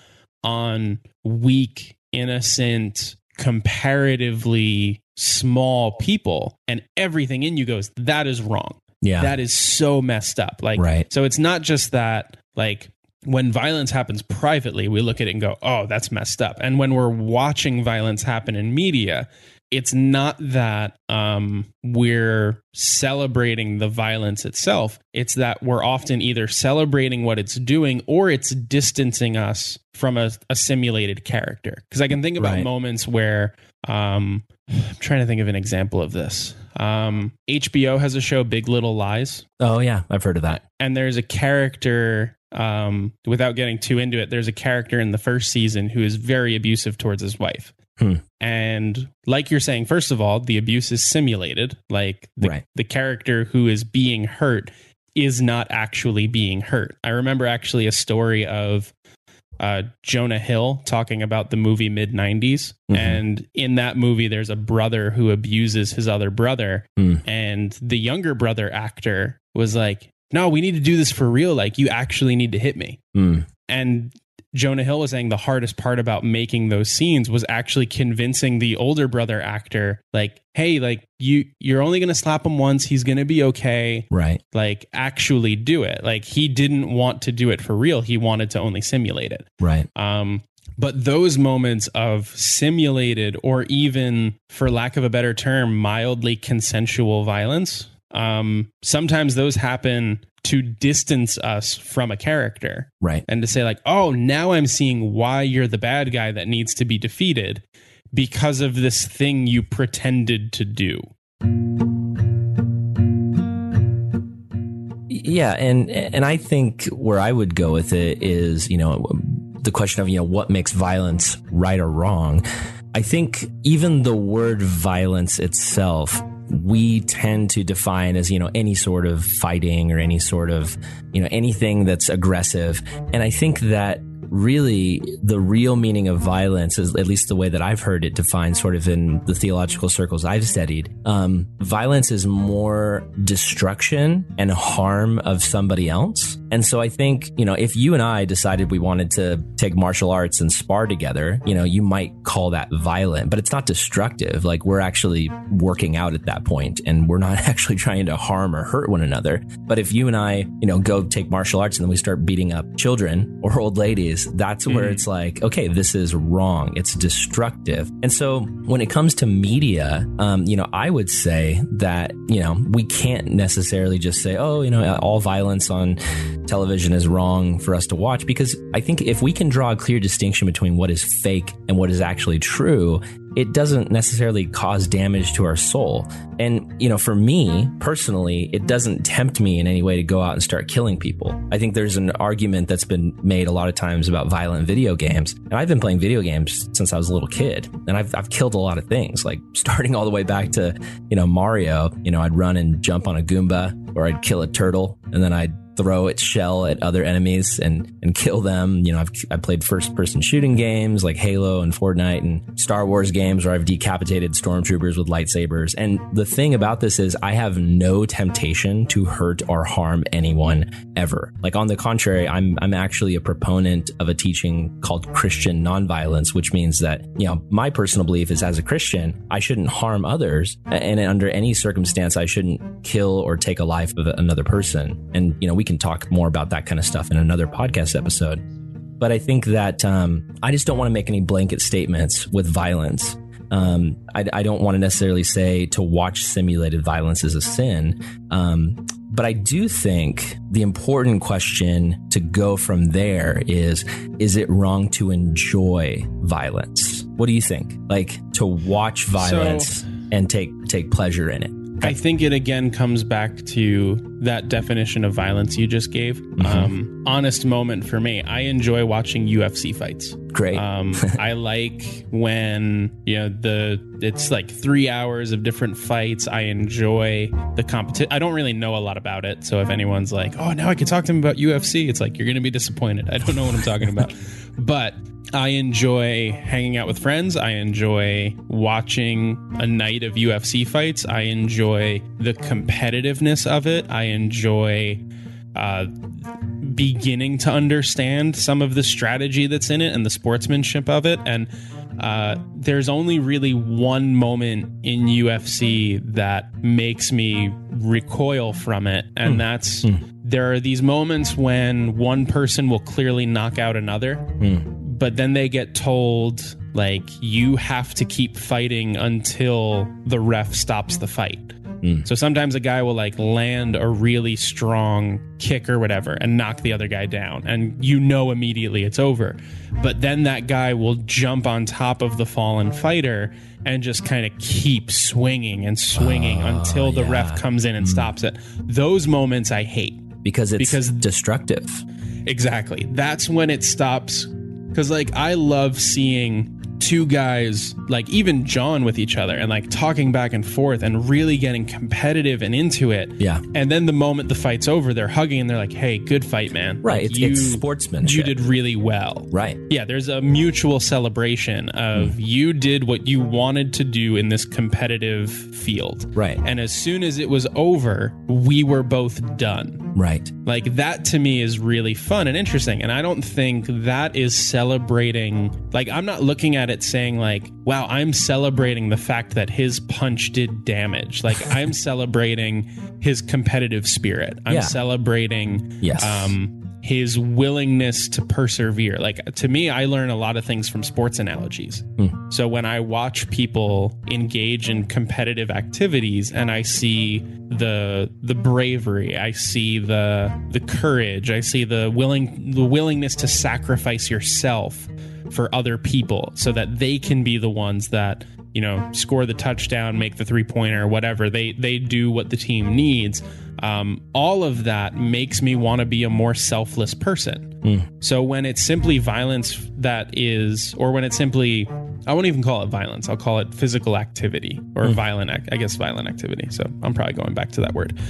on weak, innocent, comparatively small people. And everything in you goes, that is wrong. Yeah, That is so messed up. Like, Right. so it's not just that, like, when violence happens privately, we look at it and go, oh, that's messed up. And when we're watching violence happen in media, it's not that um, we're celebrating the violence itself. It's that we're often either celebrating what it's doing or it's distancing us from a, a simulated character. Because I can think about Right. moments where um, I'm trying to think of an example of this. Um, HBO has a show, Big Little Lies oh yeah, I've heard of that. and there's a character um, without getting too into it there's a character in the first season who is very abusive towards his wife Hmm. and like you're saying first of all the abuse is simulated like the, Right. the character who is being hurt is not actually being hurt i remember actually a story of uh, Jonah Hill talking about the movie mid 90s. Mhm. And in that movie, there's a brother who abuses his other brother. Mm. And the younger brother actor was like, No, we need to do this for real. Like, you actually need to hit me. Mm. And Jonah Hill was saying the hardest part about making those scenes was actually convincing the older brother actor, like, hey, like you you're only gonna slap him once, he's gonna be okay. Right. Like actually do it. Like he didn't want to do it for real. He wanted to only simulate it. Right. Um, but those moments of simulated or even, for lack of a better term, mildly consensual violence, um, sometimes those happen to distance us from a character Right. and to say, like, oh, now I'm seeing why you're the bad guy that needs to be defeated because of this thing you pretended to do. Yeah, and and I think where I would go with it is, you know, the question of, you know, what makes violence right or wrong. I think even the word violence itself we tend to define as, you know, any sort of fighting or any sort of, you know, anything that's aggressive. And I think that really the real meaning of violence is at least the way that I've heard it defined sort of in the theological circles I've studied. Um, violence is more destruction and harm of somebody else. And so I think, you know, if you and I decided we wanted to take martial arts and spar together, you know, you might call that violent, but it's not destructive. Like we're actually working out at that point and we're not [laughs] actually trying to harm or hurt one another. But if you and I, you know, go take martial arts and then we start beating up children or old ladies, that's where Mhm. it's like, okay, this is wrong. It's destructive. And so when it comes to media, um, you know, I would say that, you know, we can't necessarily just say, oh, you know, all violence on television is wrong for us to watch because I think if we can draw a clear distinction between what is fake and what is actually true, it doesn't necessarily cause damage to our soul. And, you know, for me personally, it doesn't tempt me in any way to go out and start killing people. I think there's an argument that's been made a lot of times about violent video games. And I've been playing video games since I was a little kid. And I've, I've killed a lot of things, like [laughs] starting all the way back to, you know, Mario. You know, I'd run and jump on a Goomba or I'd kill a turtle and then I'd throw its shell at other enemies and and kill them. You know, I've I played first person shooting games like Halo and Fortnite and Star Wars games where I've decapitated stormtroopers with lightsabers. And the thing about this is I have no temptation to hurt or harm anyone ever. Like on the contrary, I'm I'm actually a proponent of a teaching called Christian nonviolence, which means that, you know, my personal belief is as a Christian, I shouldn't harm others and under any circumstance I shouldn't kill or take a life of another person. And you know, we can talk more about that kind of stuff in another podcast episode. But I think that um, I just don't want to make any blanket statements with violence. Um, I, I don't want to necessarily say to watch simulated violence is a sin. Um, but I do think the important question to go from there is is it wrong to enjoy violence? What do you think? Like to watch violence and take take pleasure in it? I think it again comes back to that definition of violence you just gave. Um, honest moment for me. I enjoy watching UFC fights. Great. Um, [laughs] I like when you know the it's like three hours of different fights. I enjoy the competition. I don't really know a lot about it, so if anyone's like, "Oh, now I can talk to him about UFC," it's like you're going to be disappointed. I don't know what I'm talking about, [laughs] but I enjoy hanging out with friends. I enjoy watching a night of UFC fights. I enjoy the competitiveness of it. I enjoy uh, beginning to understand some of the strategy that's in it and the sportsmanship of it. And uh, there's only really one moment in UFC that makes me recoil from it, and that's there are these moments when one person will clearly knock out another, but then they get told like you have to keep fighting until the ref stops the fight. Hmm. So sometimes a guy will like land a really strong kick or whatever and knock the other guy down, and you know immediately it's over. But then that guy will jump on top of the fallen fighter and just kind of keep swinging and swinging oh, until the yeah. ref comes in and hmm. stops it. Those moments I hate. because it's because- destructive. Exactly. That's when it stops. Because, like, I love seeing two guys, like even John with each other and like talking back and forth and really getting competitive and into it. Yeah. And then the moment the fight's over, they're hugging and they're like, hey, good fight, man. Right. Like, It's, it's sportsmanship. You did really well. Right. Yeah, there's a mutual celebration of Hmm. you did what you wanted to do in this competitive field. Right. And as soon as it was over, we were both done. Right. Like that to me is really fun and interesting. And I don't think that is celebrating, like, I'm not looking at it saying, like, wow, I'm celebrating the fact that his punch did damage. Like, [laughs] I'm celebrating his competitive spirit. I'm Yeah. celebrating Yes. um, his willingness to persevere. Like to me, I learn a lot of things from sports analogies. So when I watch people engage in competitive activities and I see the the bravery, I see the the courage, I see the willing the willingness to sacrifice yourself for other people so that they can be the ones that you know score the touchdown make the three pointer whatever. They they do what the team needs. Um, all of that makes me want to be a more selfless person. So when it's simply violence that is or when it's simply i won't even call it violence i'll call it physical activity or violent ac- i guess violent activity. So i'm probably going back to that word. [laughs]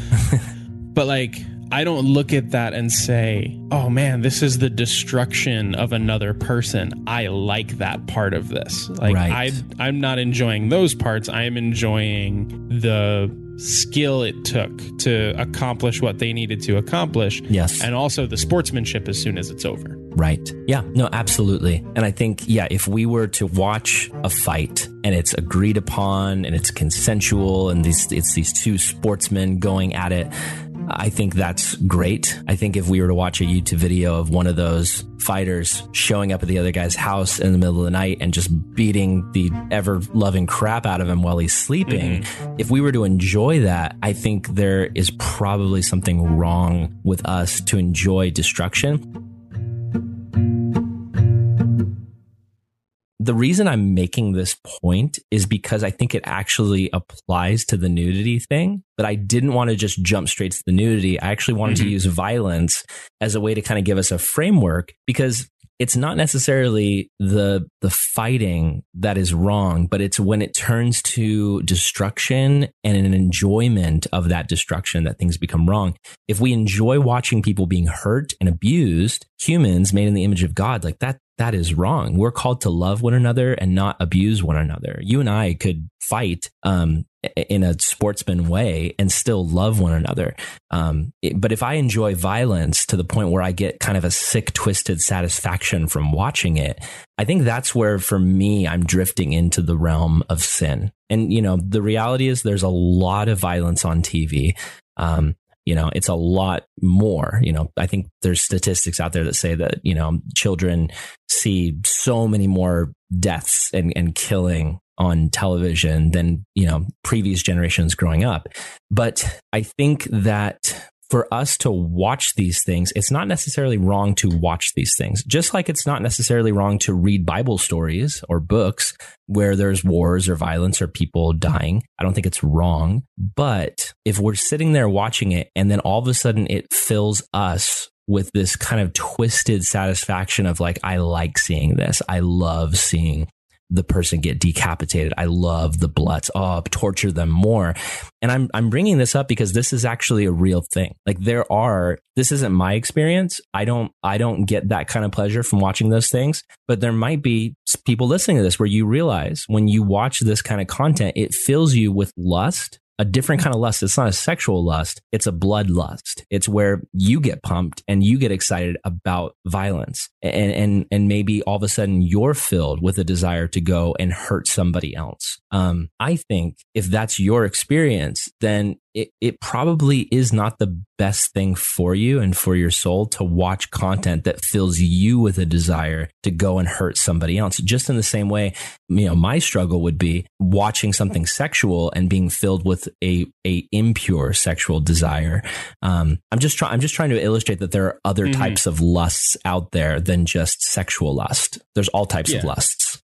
But like I don't look at that and say, "Oh man, this is the destruction of another person." I like that part of this. Like Right. I I'm not enjoying those parts. I am enjoying the skill it took to accomplish what they needed to accomplish. Yes. And also the sportsmanship as soon as it's over. Right. Yeah. No, absolutely. And I think, yeah, if we were to watch a fight and it's agreed upon and it's consensual and these, it's these two sportsmen going at it, I think that's great. I think if we were to watch a YouTube video of one of those fighters showing up at the other guy's house in the middle of the night and just beating the ever loving crap out of him while he's sleeping, mm-hmm. if we were to enjoy that, I think there is probably something wrong with us to enjoy destruction. The reason I'm making this point is because I think it actually applies to the nudity thing, but I didn't want to just jump straight to the nudity. I actually wanted to Mhm. use violence as a way to kind of give us a framework because it's not necessarily the the fighting that is wrong, but it's when it turns to destruction and an enjoyment of that destruction that things become wrong. If we enjoy watching people being hurt and abused, humans made in the image of God, like that that is wrong. We're called to love one another and not abuse one another. You and I could fight um, in a sportsman way and still love one another. Um, it- but if I enjoy violence to the point where I get kind of a sick, twisted satisfaction from watching it, I think that's where, for me, I'm drifting into the realm of sin. And, you know, the reality is there's a lot of violence on TV. Um, you know, it's a lot more. You know, I think there's statistics out there that say that, you know, children see so many more deaths and, and killing on television than, you know, previous generations growing up. But I think that for us to watch these things, it's not necessarily wrong to watch these things. Just like it's not necessarily wrong to read Bible stories or books where there's wars or violence or people dying. I don't think it's wrong. But if we're sitting there watching it and then all of a sudden it fills us with this kind of twisted satisfaction of like, I like seeing this. I love seeing the person get decapitated. I love the bloods. Oh, torture them more. And I'm I'm bringing this up because this is actually a real thing. Like there are this isn't my experience. I don't I don't get that kind of pleasure from watching those things, but there might be people listening to this where you realize when you watch this kind of content, it fills you with lust a different kind of lust. It's not a sexual lust. It's a blood lust. It's where you get pumped and you get excited about violence. And, and, and maybe all of a sudden you're filled with a desire to go and hurt somebody else. Um, I think if that's your experience, then it, it probably is not the best thing for you and for your soul to watch content that fills you with a desire to go and hurt somebody else. Just in the same way, you know, my struggle would be watching something sexual and being filled with a, a impure sexual desire. Um, I'm just trying, I'm just trying to illustrate that there are other Mhm. types of lusts out there than just sexual lust. There's all types of lusts.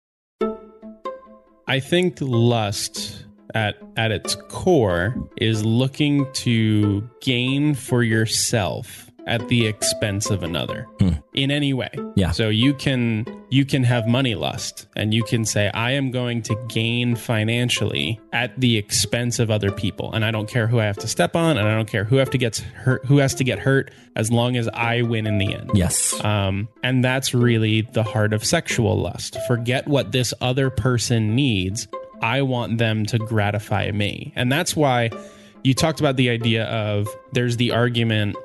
I think lust at at its core is looking to gain for yourself at the expense of another Hmm. in any way. Yeah. So you can you can have money lust and you can say I am going to gain financially at the expense of other people and I don't care who I have to step on and I don't care who have to get hurt who has to get hurt as long as I win in the end. Yes. Um, and that's really the heart of sexual lust. Forget what this other person needs. I want them to gratify me. And that's why you talked about the idea of there's the argument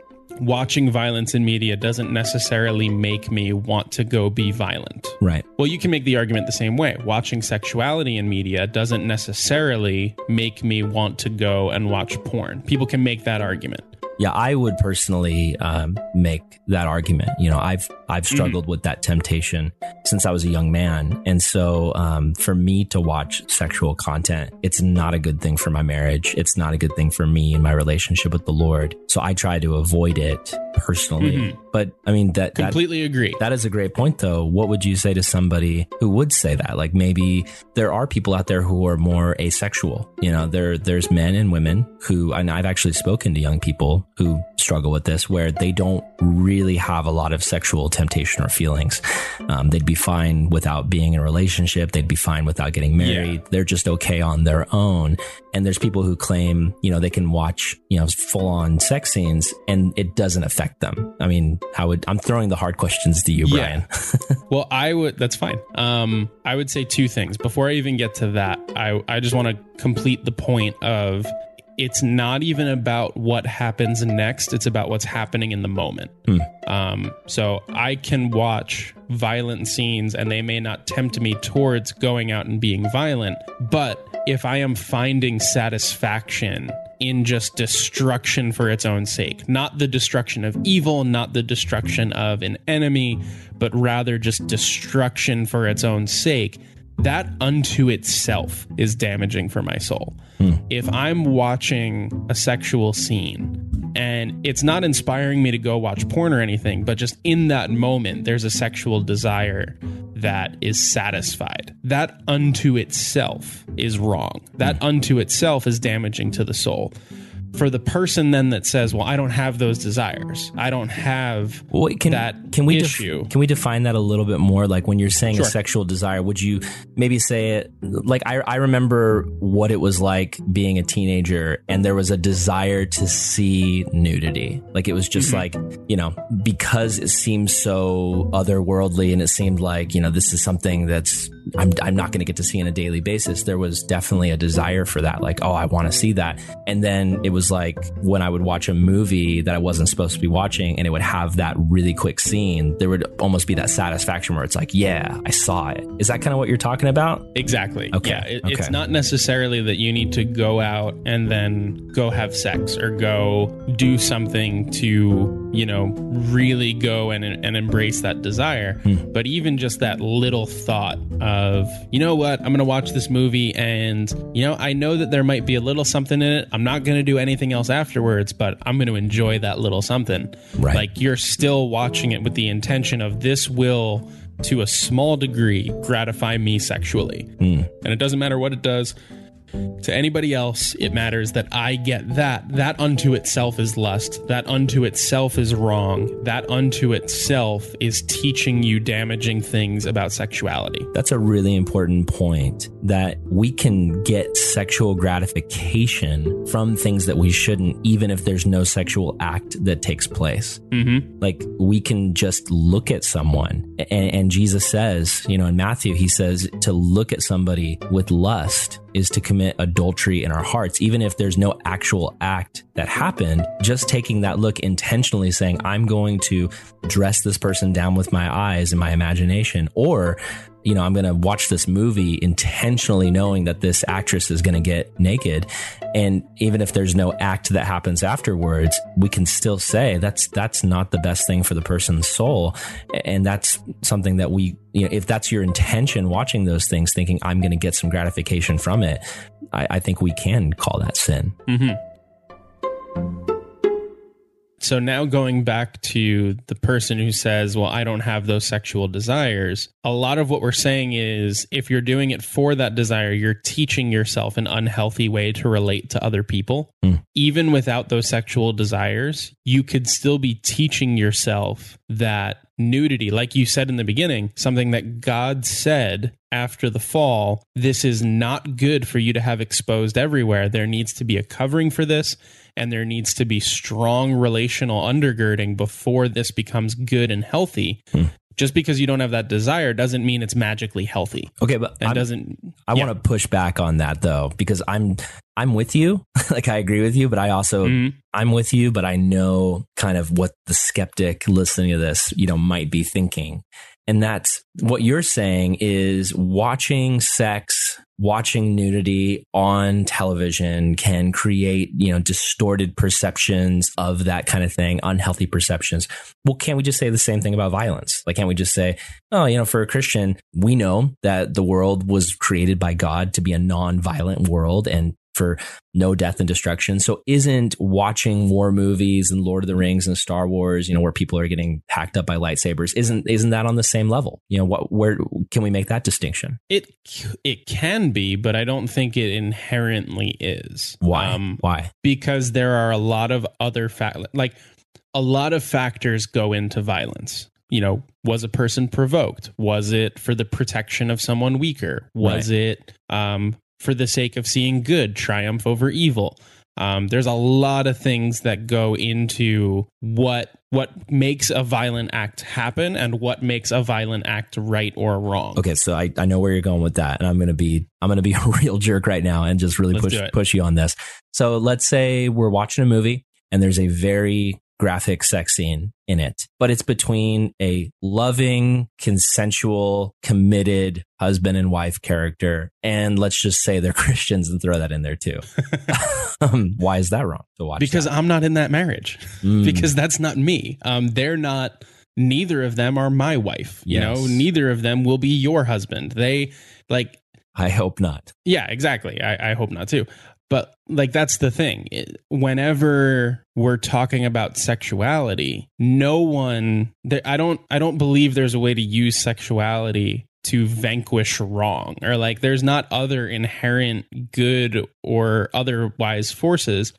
watching violence in media doesn't necessarily make me want to go be violent. Right. Well, you can make the argument the same way. Watching sexuality in media doesn't necessarily make me want to go and watch porn. People can make that argument. Yeah, I would personally um, make that argument. You know, I've I've struggled with that temptation since I was a young man, and so um, for me to watch sexual content, it's not a good thing for my marriage. It's not a good thing for me and my relationship with the Lord. So I try to avoid it personally. But I mean that that Completely agree. that is a great point, though. What would you say to somebody who would say that? Like maybe there are people out there who are more asexual. You know, there there's men and women who, and I've actually spoken to young people who struggle with this, where they don't really have a lot of sexual temptation or feelings. Um, they'd be fine without being in a relationship. They'd be fine without getting married. They're just okay on their own. And there's people who claim, you know, they can watch, you know, full on sex scenes and it doesn't affect them. I mean, how would I'm throwing the hard questions to you, Yeah. Brian? [laughs] Well, I would. That's fine. Um, I would say two things before I even get to that. I I just want to complete the point of it's not even about what happens next. It's about what's happening in the moment. Um, so I can watch violent scenes, and they may not tempt me towards going out and being violent. But if I am finding satisfaction in just destruction for its own sake. Not the destruction of evil, not the destruction of an enemy, but rather just destruction for its own sake. That unto itself is damaging for my soul. Hmm. If I'm watching a sexual scene and it's not inspiring me to go watch porn or anything, but just in that moment, there's a sexual desire that is satisfied. That unto itself is wrong. That hmm. unto itself is damaging to the soul. For the person then that says, "Well, I don't have those desires. I don't have can, that can we def- issue." can we define that a little bit more? Like when you're saying Sure. a sexual desire, would you maybe say it like I, I remember what it was like being a teenager and there was a desire to see nudity. Like it was just mm-hmm. like, you know, because it seemed so otherworldly and it seemed like, you know, this is something that's I'm I'm not going to get to see on a daily basis. There was definitely a desire for that. Like, oh, I want to see that. And then it was like when I would watch a movie that I wasn't supposed to be watching and it would have that really quick scene, there would almost be that satisfaction where it's like, yeah, I saw it. Is that kind of what you're talking about? Exactly. Okay, Yeah. It, okay. It's not necessarily that you need to go out and then go have sex or go do something to, you know, really go and, and embrace that desire. Hmm. But even just that little thought of, you know what, I'm going to watch this movie and, you know, I know that there might be a little something in it. I'm not going to do anything else afterwards, but I'm going to enjoy that little something. Right. Like you're still watching it with the intention of this will to a small degree gratify me sexually. Hmm. And it doesn't matter what it does to anybody else. It matters that I get that. That unto itself is lust. That unto itself is wrong. That unto itself is teaching you damaging things about sexuality. That's a really important point that we can get sexual gratification from things that we shouldn't, even if there's no sexual act that takes place. Mm-hmm. Like we can just look at someone and, and Jesus says, you know, in Matthew, he says to look at somebody with lust is to commit adultery in our hearts, even if there's no actual act that happened, just taking that look intentionally saying, I'm going to dress this person down with my eyes and my imagination, or you know, I'm going to watch this movie intentionally knowing that this actress is going to get naked. And even if there's no act that happens afterwards, we can still say that's, that's not the best thing for the person's soul. And that's something that we, you know, if that's your intention watching those things, thinking I'm going to get some gratification from it, I, I think we can call that sin. Mm-hmm. So now going back to the person who says, Well, I don't have those sexual desires, a lot of what we're saying is if you're doing it for that desire, you're teaching yourself an unhealthy way to relate to other people. Mm. Even without those sexual desires, you could still be teaching yourself that nudity, like you said in the beginning, something that God said after the fall, this is not good for you to have exposed everywhere. There needs to be a covering for this, and there needs to be strong relational undergirding before this becomes good and healthy. Hmm. Just because you don't have that desire doesn't mean it's magically healthy. Okay, but I'm- doesn't I yeah. want to push back on that though because I'm I'm with you. [laughs] like I agree with you, but I also Mhm. I'm with you, but I know kind of what the skeptic listening to this, you know, might be thinking. And that's what you're saying is watching sex, watching nudity on television can create, you know, distorted perceptions of that kind of thing, unhealthy perceptions. Well, can't we just say the same thing about violence? Like, can't we just say, oh, you know, for a Christian, we know that the world was created by God to be a non-violent world and for no death and destruction. So isn't watching war movies and Lord of the Rings and Star Wars, you know, where people are getting hacked up by lightsabers, isn't isn't that on the same level? You know, what where can we make that distinction? It it can be, but I don't think it inherently is. Why? Um, Why? because there are a lot of other fact like a lot of factors go into violence you know was a person provoked was it for the protection of someone weaker was it um, for the sake of seeing good triumph over evil. Um, there's a lot of things that go into what what makes a violent act happen and what makes a violent act right or wrong. Okay, so I, I know where you're going with that, and I'm gonna be I'm gonna be [laughs] a real jerk right now and just really Let's push push you on this. So let's say we're watching a movie and there's a very graphic sex scene in it, but it's between a loving, consensual, committed husband and wife character, and let's just say they're [laughs] Christians and throw that in there too. [laughs] um, why is that wrong to watch? because that? i'm not in that marriage Mm, because that's not me. Um, they're not. Neither of them are my wife. You Yes. know, neither of them will be your husband. They like, I hope not. yeah, exactly. I, I hope not too. But like, that's the thing. Whenever we're talking about sexuality, no one. I don't. I don't believe there's a way to use sexuality to vanquish wrong or like there's not other inherent good or otherwise forces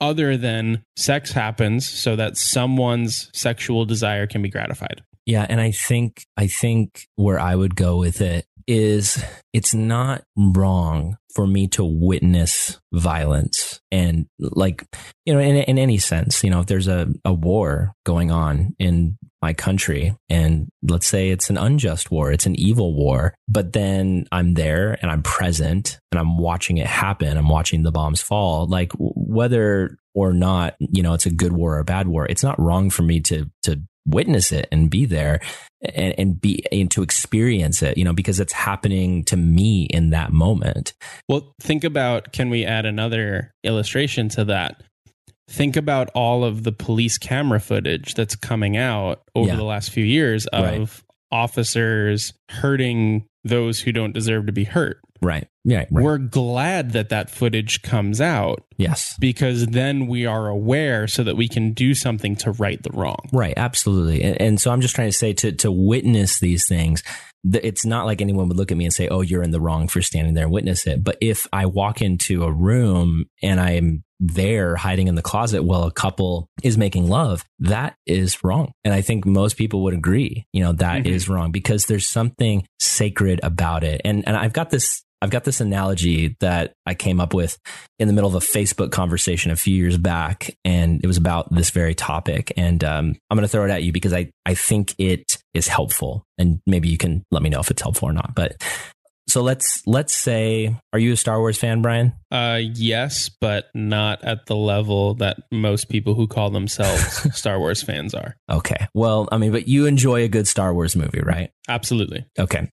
other than sex happens so that someone's sexual desire can be gratified. Yeah, and I think I think where I would go with it is it's not wrong for me to witness violence and like you know in in any sense you know if there's a, a war going on in my country and let's say it's an unjust war it's an evil war but then i'm there and i'm present and i'm watching it happen i'm watching the bombs fall like whether or not you know it's a good war or a bad war it's not wrong for me to to witness it and be there and, and be and to experience it you know because it's happening to me in that moment Well, think about can we add another illustration to that? Think about all of the police camera footage that's coming out over Yeah. the last few years of Right. officers hurting those who don't deserve to be hurt. Right yeah right. We're glad that that footage comes out yes because then we are aware so that we can do something to right the wrong. Right, absolutely. And, and so I'm just trying to say to to witness these things, it's not like anyone would look at me and say, "Oh, you're in the wrong for standing there and witness it." But if I walk into a room and I'm there hiding in the closet while a couple is making love, that is wrong. And I think most people would agree, you know, that is Mhm. wrong because there's something sacred about it. And and I've got this I've got this analogy that I came up with in the middle of a Facebook conversation a few years back, and it was about this very topic. And um, I'm going to throw it at you because I, I think it is helpful, and maybe you can let me know if it's helpful or not. But so let's let's say, are you a Star Wars fan, Brian? Uh, yes, but not at the level that most people who call themselves [laughs] Star Wars fans are. Okay, well, I mean, but you enjoy a good Star Wars movie, right? Absolutely. Okay.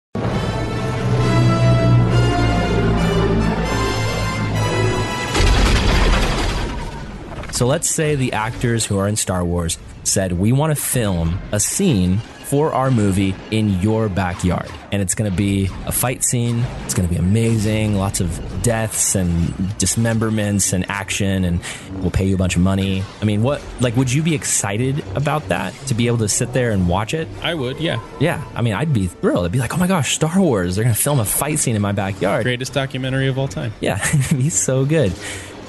So let's say the actors who are in Star Wars said, We want to film a scene for our movie in your backyard. And it's going to be a fight scene. It's going to be amazing. Lots of deaths and dismemberments and action. And we'll pay you a bunch of money. I mean, what, like, would you be excited about that to be able to sit there and watch it? I would, yeah. Yeah. I mean, I'd be thrilled. I'd be like, oh my gosh, Star Wars. They're going to film a fight scene in my backyard. Greatest documentary of all time. Yeah. [laughs] it'd be so good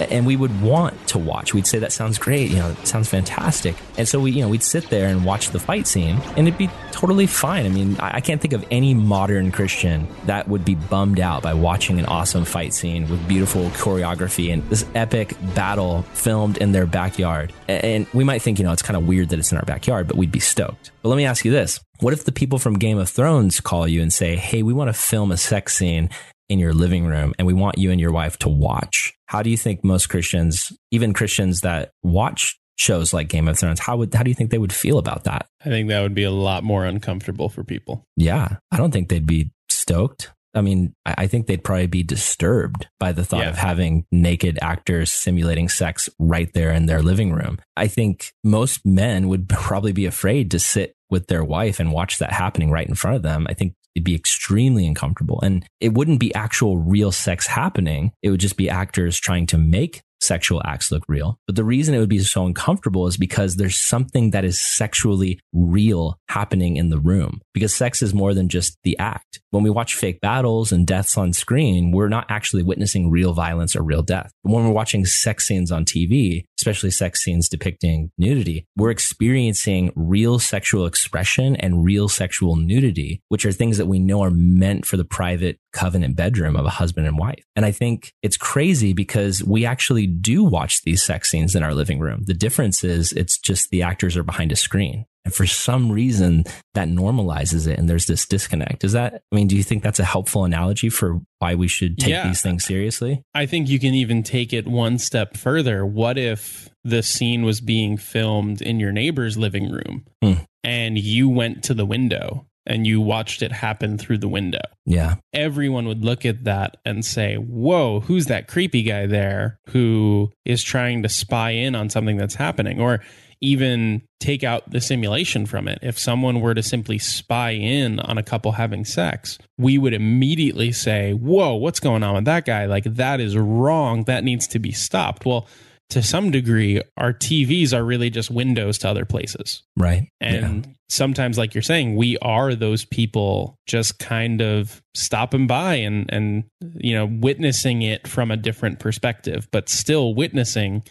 and we would want to watch. We'd say that sounds great, you know, sounds fantastic. And so we, you know, we'd sit there and watch the fight scene and it'd be totally fine. I mean, I, I can't think of any modern Christian that would be bummed out by watching an awesome fight scene with beautiful choreography and this epic battle filmed in their backyard. And we might think, you know, it's kind of weird that it's in our backyard, but we'd be stoked. But let me ask you this. What if the people from Game of Thrones call you and say, Hey, we want to film a sex scene in your living room and we want you and your wife to watch. How do you think most Christians, even Christians that watch shows like Game of Thrones, how would how do you think they would feel about that? I think that would be a lot more uncomfortable for people. Yeah. I don't think they'd be stoked. I mean, I think they'd probably be disturbed by the thought yeah. of having naked actors simulating sex right there in their living room. I think most men would [laughs] probably be afraid to sit with their wife and watch that happening right in front of them. I think it'd be extremely uncomfortable. And it wouldn't be actual real sex happening. It would just be actors trying to make sexual acts look real. But the reason it would be so uncomfortable is because there's something that is sexually real happening in the room. Because sex is more than just the act. When we watch fake battles and deaths on screen, we're not actually witnessing real violence or real death. But when we're watching sex scenes on TV, especially sex scenes depicting nudity, we're experiencing real sexual expression and real sexual nudity, which are things that we know are meant for the private covenant bedroom of a husband and wife. And I think it's crazy because we actually do watch these sex scenes in our living room. The difference is it's just the actors are behind a screen. And for some reason that normalizes it and there's this disconnect. Is that, I mean, do you think that's a helpful analogy for why we should take yeah. these things seriously? I think you can even take it one step further. What if the scene was being filmed in your neighbor's living room hmm. and you went to the window and you watched it happen through the window. Yeah. Everyone would look at that and say, Whoa, who's that creepy guy there who is trying to spy in on something that's happening? Or even take out the simulation from it. If someone were to simply spy in on a couple having sex, we would immediately say, Whoa, what's going on with that guy? Like, that is wrong. That needs to be stopped. Well, to some degree, our TVs are really just windows to other places. Right. And yeah. sometimes, like you're saying, we are those people just kind of stopping by and, and, you know, witnessing it from a different perspective, but still witnessing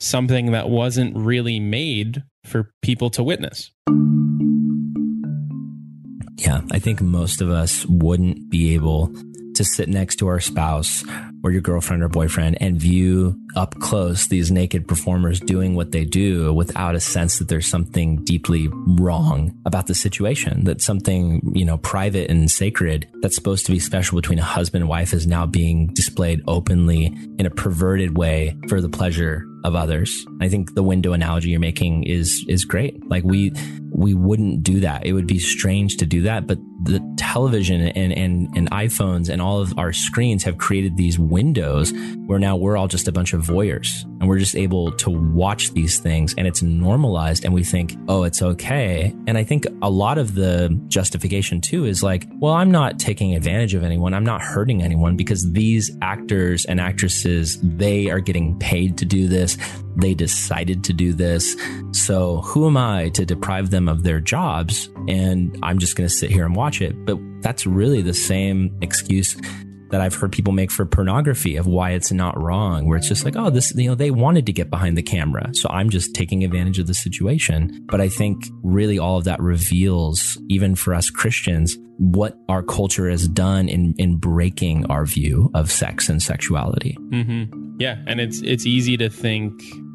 something that wasn't really made for people to witness. Yeah. I think most of us wouldn't be able to sit next to our spouse or your girlfriend or boyfriend and view up close these naked performers doing what they do without a sense that there's something deeply wrong about the situation, that something, you know, private and sacred that's supposed to be special between a husband and wife is now being displayed openly in a perverted way for the pleasure of others. I think the window analogy you're making is is great. Like we we wouldn't do that. It would be strange to do that, but the television and and and iPhones and all of our screens have created these windows where now we're all just a bunch of voyeurs and we're just able to watch these things and it's normalized and we think, "Oh, it's okay." And I think a lot of the justification too is like, "Well, I'm not taking advantage of anyone. I'm not hurting anyone because these actors and actresses, they are getting paid to do this. They decided to do this. So who am I to deprive them of their jobs? And I'm just going to sit here and watch it. But that's really the same excuse that I've heard people make for pornography of why it's not wrong, where it's just like, oh, this, you know, they wanted to get behind the camera. So I'm just taking advantage of the situation. But I think really all of that reveals, even for us Christians, what our culture has done in, in breaking our view of sex and sexuality. Mm-hmm. Yeah. And it's, it's easy to think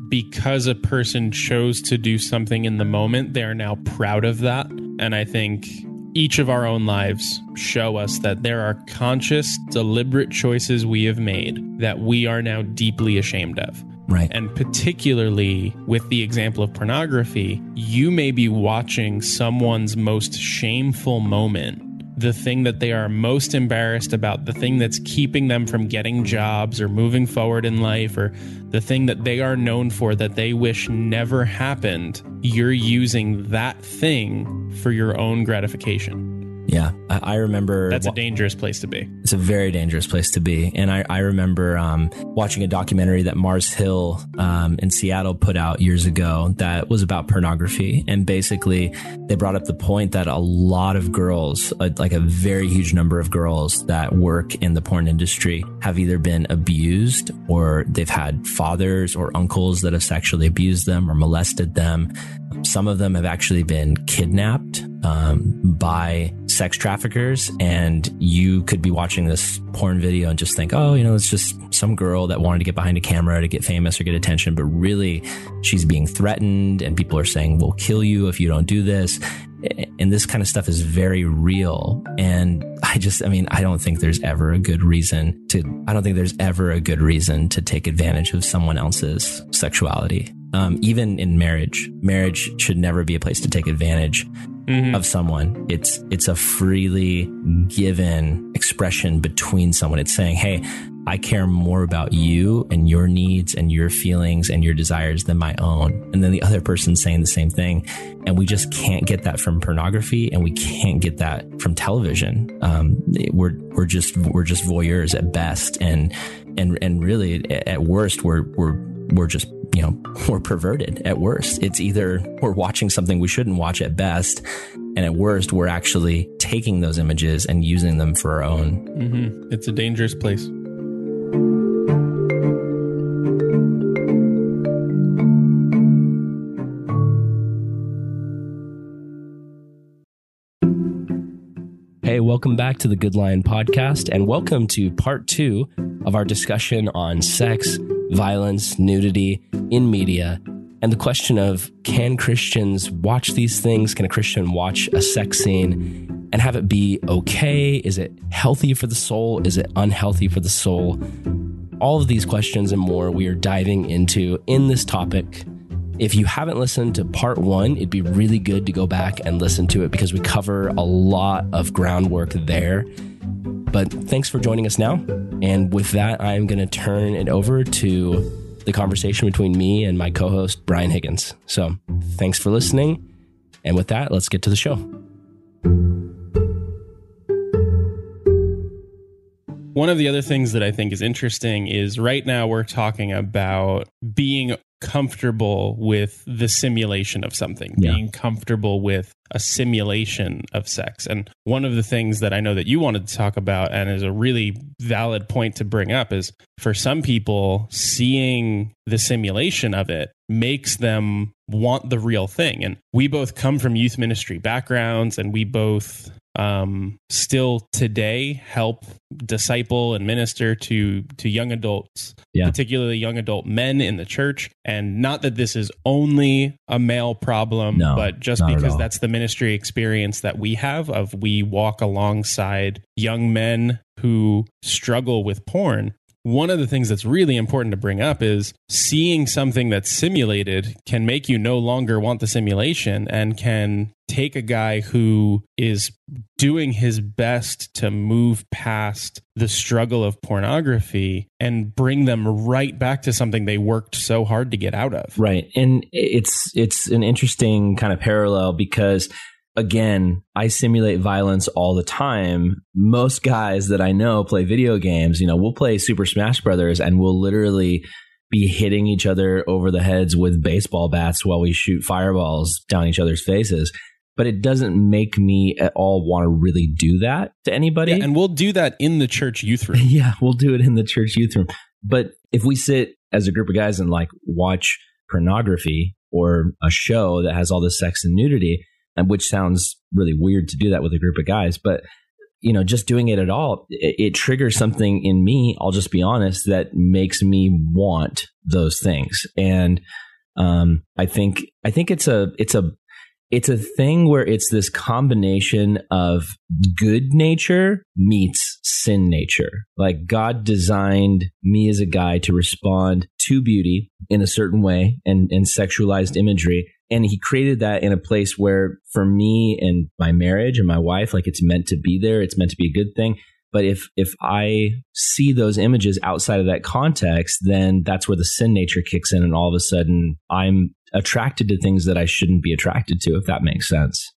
because a person chose to do something in the moment, they are now proud of that. And I think each of our own lives show us that there are conscious, deliberate choices we have made that we are now deeply ashamed of. Right. And particularly with the example of pornography, you may be watching someone's most shameful moment the thing that they are most embarrassed about, the thing that's keeping them from getting jobs or moving forward in life, or the thing that they are known for that they wish never happened, you're using that thing for your own gratification. Yeah, I, I remember. That's a dangerous place to be. It's a very dangerous place to be. And I, I remember um, watching a documentary that Mars Hill um, in Seattle put out years ago that was about pornography. And basically, they brought up the point that a lot of girls, uh, like a very huge number of girls that work in the porn industry, have either been abused or they've had fathers or uncles that have sexually abused them or molested them. Some of them have actually been kidnapped um, by sex traffickers. And you could be watching this porn video and just think, oh, you know, it's just some girl that wanted to get behind a camera to get famous or get attention. But really, she's being threatened, and people are saying, we'll kill you if you don't do this. And this kind of stuff is very real. And I just, I mean, I don't think there's ever a good reason to, I don't think there's ever a good reason to take advantage of someone else's sexuality. Um, even in marriage, marriage should never be a place to take advantage mm-hmm. of someone. It's it's a freely given expression between someone. It's saying, "Hey, I care more about you and your needs and your feelings and your desires than my own." And then the other person saying the same thing, and we just can't get that from pornography, and we can't get that from television. Um, we're we're just we're just voyeurs at best, and and and really at worst, we're we're we're just you know, [laughs] we're perverted at worst. It's either we're watching something we shouldn't watch at best, and at worst, we're actually taking those images and using them for our own. Mm-hmm. It's a dangerous place. Hey, welcome back to the Good Lion podcast, and welcome to part two of our discussion on sex, violence, nudity in media, and the question of can Christians watch these things? Can a Christian watch a sex scene and have it be okay? Is it healthy for the soul? Is it unhealthy for the soul? All of these questions and more we are diving into in this topic. If you haven't listened to part one, it'd be really good to go back and listen to it because we cover a lot of groundwork there. But thanks for joining us now. And with that, I'm going to turn it over to the conversation between me and my co host, Brian Higgins. So thanks for listening. And with that, let's get to the show. One of the other things that I think is interesting is right now we're talking about being comfortable with the simulation of something, yeah. being comfortable with a simulation of sex. And one of the things that I know that you wanted to talk about and is a really valid point to bring up is for some people, seeing the simulation of it makes them want the real thing. And we both come from youth ministry backgrounds and we both um, still today help disciple and minister to to young adults, yeah. particularly young adult men in the church. And not that this is only a male problem, no, but just because that's the ministry experience that we have of we walk alongside young men who struggle with porn one of the things that's really important to bring up is seeing something that's simulated can make you no longer want the simulation and can take a guy who is doing his best to move past the struggle of pornography and bring them right back to something they worked so hard to get out of. Right. And it's it's an interesting kind of parallel because again, I simulate violence all the time. Most guys that I know play video games. You know, we'll play Super Smash Brothers and we'll literally be hitting each other over the heads with baseball bats while we shoot fireballs down each other's faces. But it doesn't make me at all want to really do that to anybody. Yeah, and we'll do that in the church youth room. [laughs] yeah, we'll do it in the church youth room. But if we sit as a group of guys and like watch pornography or a show that has all this sex and nudity, and which sounds really weird to do that with a group of guys, but you know, just doing it at all, it, it, triggers something in me. I'll just be honest that makes me want those things, and um, I think I think it's a it's a it's a thing where it's this combination of good nature meets sin nature. Like God designed me as a guy to respond to beauty in a certain way and, and sexualized imagery And he created that in a place where for me and my marriage and my wife, like it's meant to be there. It's meant to be a good thing. But if if I see those images outside of that context, then that's where the sin nature kicks in, and all of a sudden I'm attracted to things that I shouldn't be attracted to, if that makes sense.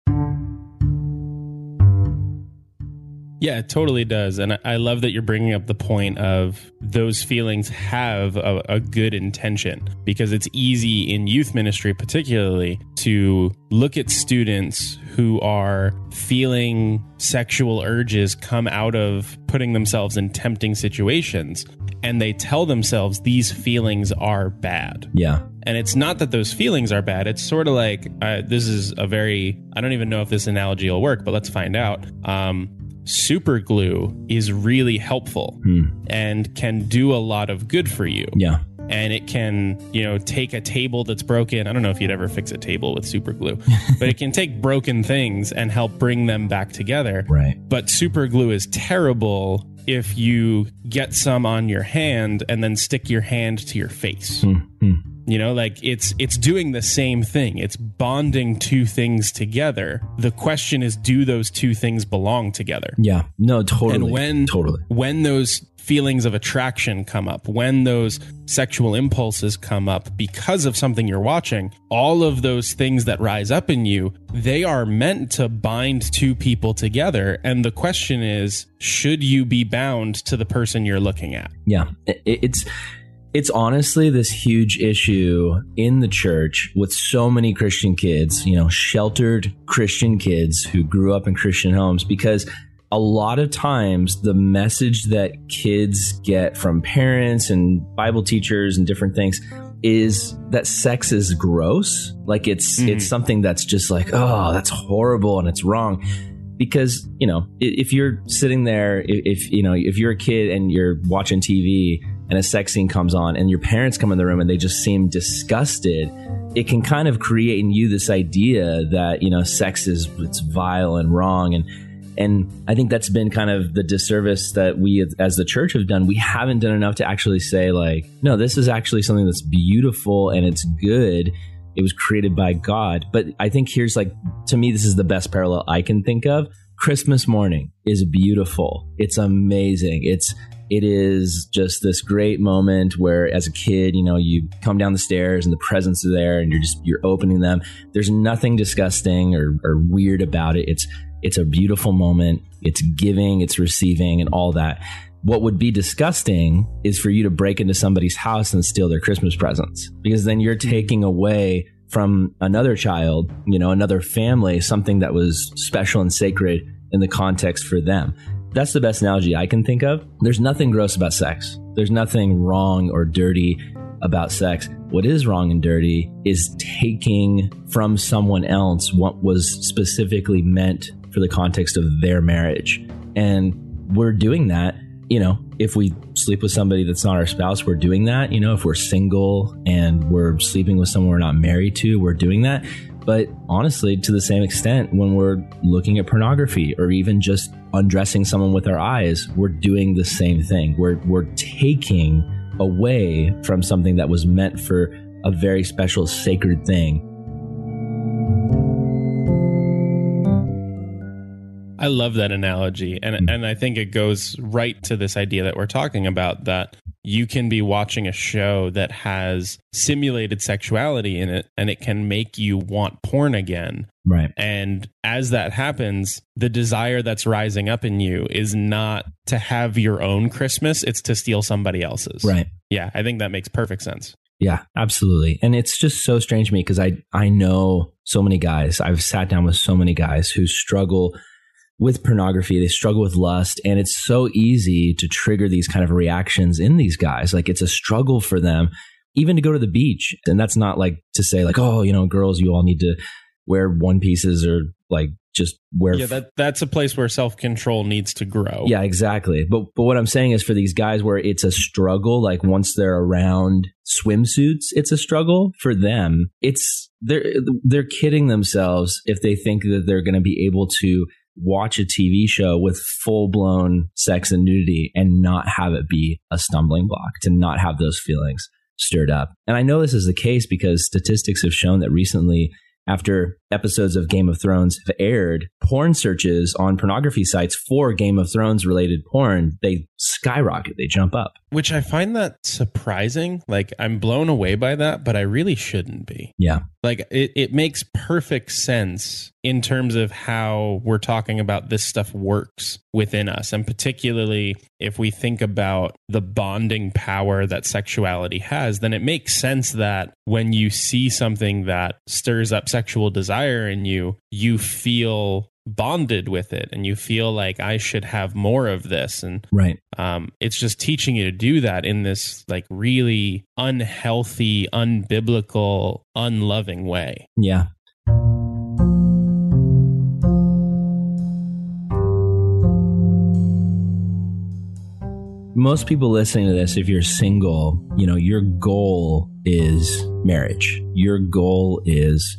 Yeah, it totally does. And I love that you're bringing up the point of those feelings have a, a, good intention because it's easy in youth ministry, particularly, to look at students who are feeling sexual urges come out of putting themselves in tempting situations and they tell themselves these feelings are bad. Yeah. And it's not that those feelings are bad. It's sort of like uh, this is a very, I don't even know if this analogy will work, but let's find out. Um, super glue is really helpful Hmm. and can do a lot of good for you. Yeah. And it can, you know, take a table that's broken. I don't know if you'd ever fix a table with super glue, [laughs] but it can take broken things and help bring them back together. Right. But super glue is terrible if you get some on your hand and then stick your hand to your face. Hmm. Hmm. You know, like it's it's doing the same thing. It's bonding two things together. The question is do those two things belong together? Yeah. No, totally. And when totally. when those feelings of attraction come up, when those sexual impulses come up because of something you're watching, all of those things that rise up in you, they are meant to bind two people together. And the question is, should you be bound to the person you're looking at? Yeah. It's it's honestly this huge issue in the church with so many Christian kids, you know, sheltered Christian kids who grew up in Christian homes because a lot of times the message that kids get from parents and Bible teachers and different things is that sex is gross. Like it's Mhm. it's something that's just like, oh, that's horrible and it's wrong. Because, you know, if you're sitting there, if you know, if you're a kid and you're watching TV and a sex scene comes on and your parents come in the room and they just seem disgusted, it can kind of create in you this idea that, you know, sex is it's vile and wrong and and I think that's been kind of the disservice that we as the church have done. We haven't done enough to actually say like, no, this is actually something that's beautiful and it's good. It was created by God. But I think here's like to me this is the best parallel I can think of. Christmas morning is beautiful. It's amazing. It's it is just this great moment where as a kid you know you come down the stairs and the presents are there and you're just you're opening them. There's nothing disgusting or, or weird about it. It's it's a beautiful moment. It's giving it's receiving and all that. What would be disgusting is for you to break into somebody's house and steal their christmas presents because then you're mm-hmm. taking away from another child you know another family something that was special and sacred in the context for them that's the best analogy I can think of. There's nothing gross about sex. There's nothing wrong or dirty about sex. What is wrong and dirty is taking from someone else what was specifically meant for the context of their marriage. And we're doing that, you know, if we sleep with somebody that's not our spouse, we're doing that. You know, if we're single and we're sleeping with someone we're not married to, we're doing that. But honestly, to the same extent, when we're looking at pornography or even just undressing someone with our eyes, we're doing the same thing. We're we're taking away from something that was meant for a very special sacred thing. I love that analogy. And mm. and I think it goes right to this idea that we're talking about that you can be watching a show that has simulated sexuality in it and it can make you want porn again. Right. And as that happens, the desire that's rising up in you is not to have your own Christmas, it's to steal somebody else's. Right. Yeah, I think that makes perfect sense. Yeah, absolutely. And it's just so strange to me because I I know so many guys. I've sat down with so many guys who struggle with pornography, they struggle with lust, and it's so easy to trigger these kind of reactions in these guys. Like it's a struggle for them even to go to the beach. And that's not like to say like, "Oh, you know, girls, you all need to wear one pieces or like just wear Yeah, that that's a place where self-control needs to grow. yeah, exactly. But but what I'm saying is for these guys where it's a struggle, like once they're around swimsuits, it's a struggle for them. It's they're they're kidding themselves if they think that they're going to be able to watch a TV show with full blown sex and nudity and not have it be a stumbling block to not have those feelings stirred up. And I know this is the case because statistics have shown that recently after episodes of Game of Thrones have aired, porn searches on pornography sites for Game of Thrones related porn, they skyrocket, they jump up. Which I find that surprising. Like I'm blown away by that, but I really shouldn't be. Yeah. Like it, it makes perfect sense in terms of how we're talking about this stuff works within us. And particularly if we think about the bonding power that sexuality has, then it makes sense that when you see something that stirs up sexual desire in you, you feel bonded with it and you feel like I should have more of this. And right. Um, it's just teaching you to do that in this like really unhealthy, unbiblical, unloving way. Yeah. most people listening to this, if you're single, you know, your goal is marriage. Your goal is,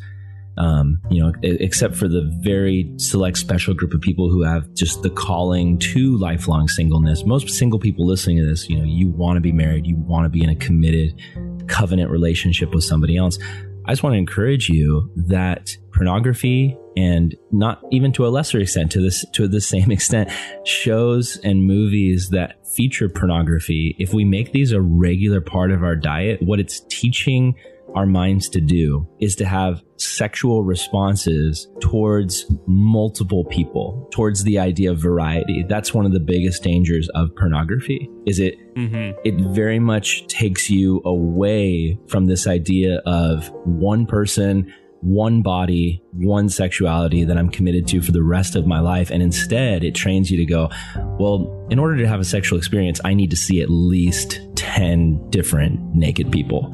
um, you know, except for the very select special group of people who have just the calling to lifelong singleness. Most single people listening to this, you know, you want to be married, you want to be in a committed covenant relationship with somebody else. I just want to encourage you that pornography and not even to a lesser extent to this to the same [laughs] extent shows and movies that feature pornography if we make these a regular part of our diet what it's teaching our minds to do is to have sexual responses towards multiple people towards the idea of variety that's one of the biggest dangers of pornography is it mm-hmm. it very much takes you away from this idea of one person one body, one sexuality that I'm committed to for the rest of my life. And instead, it trains you to go, well, in order to have a sexual experience, I need to see at least 10 different naked people.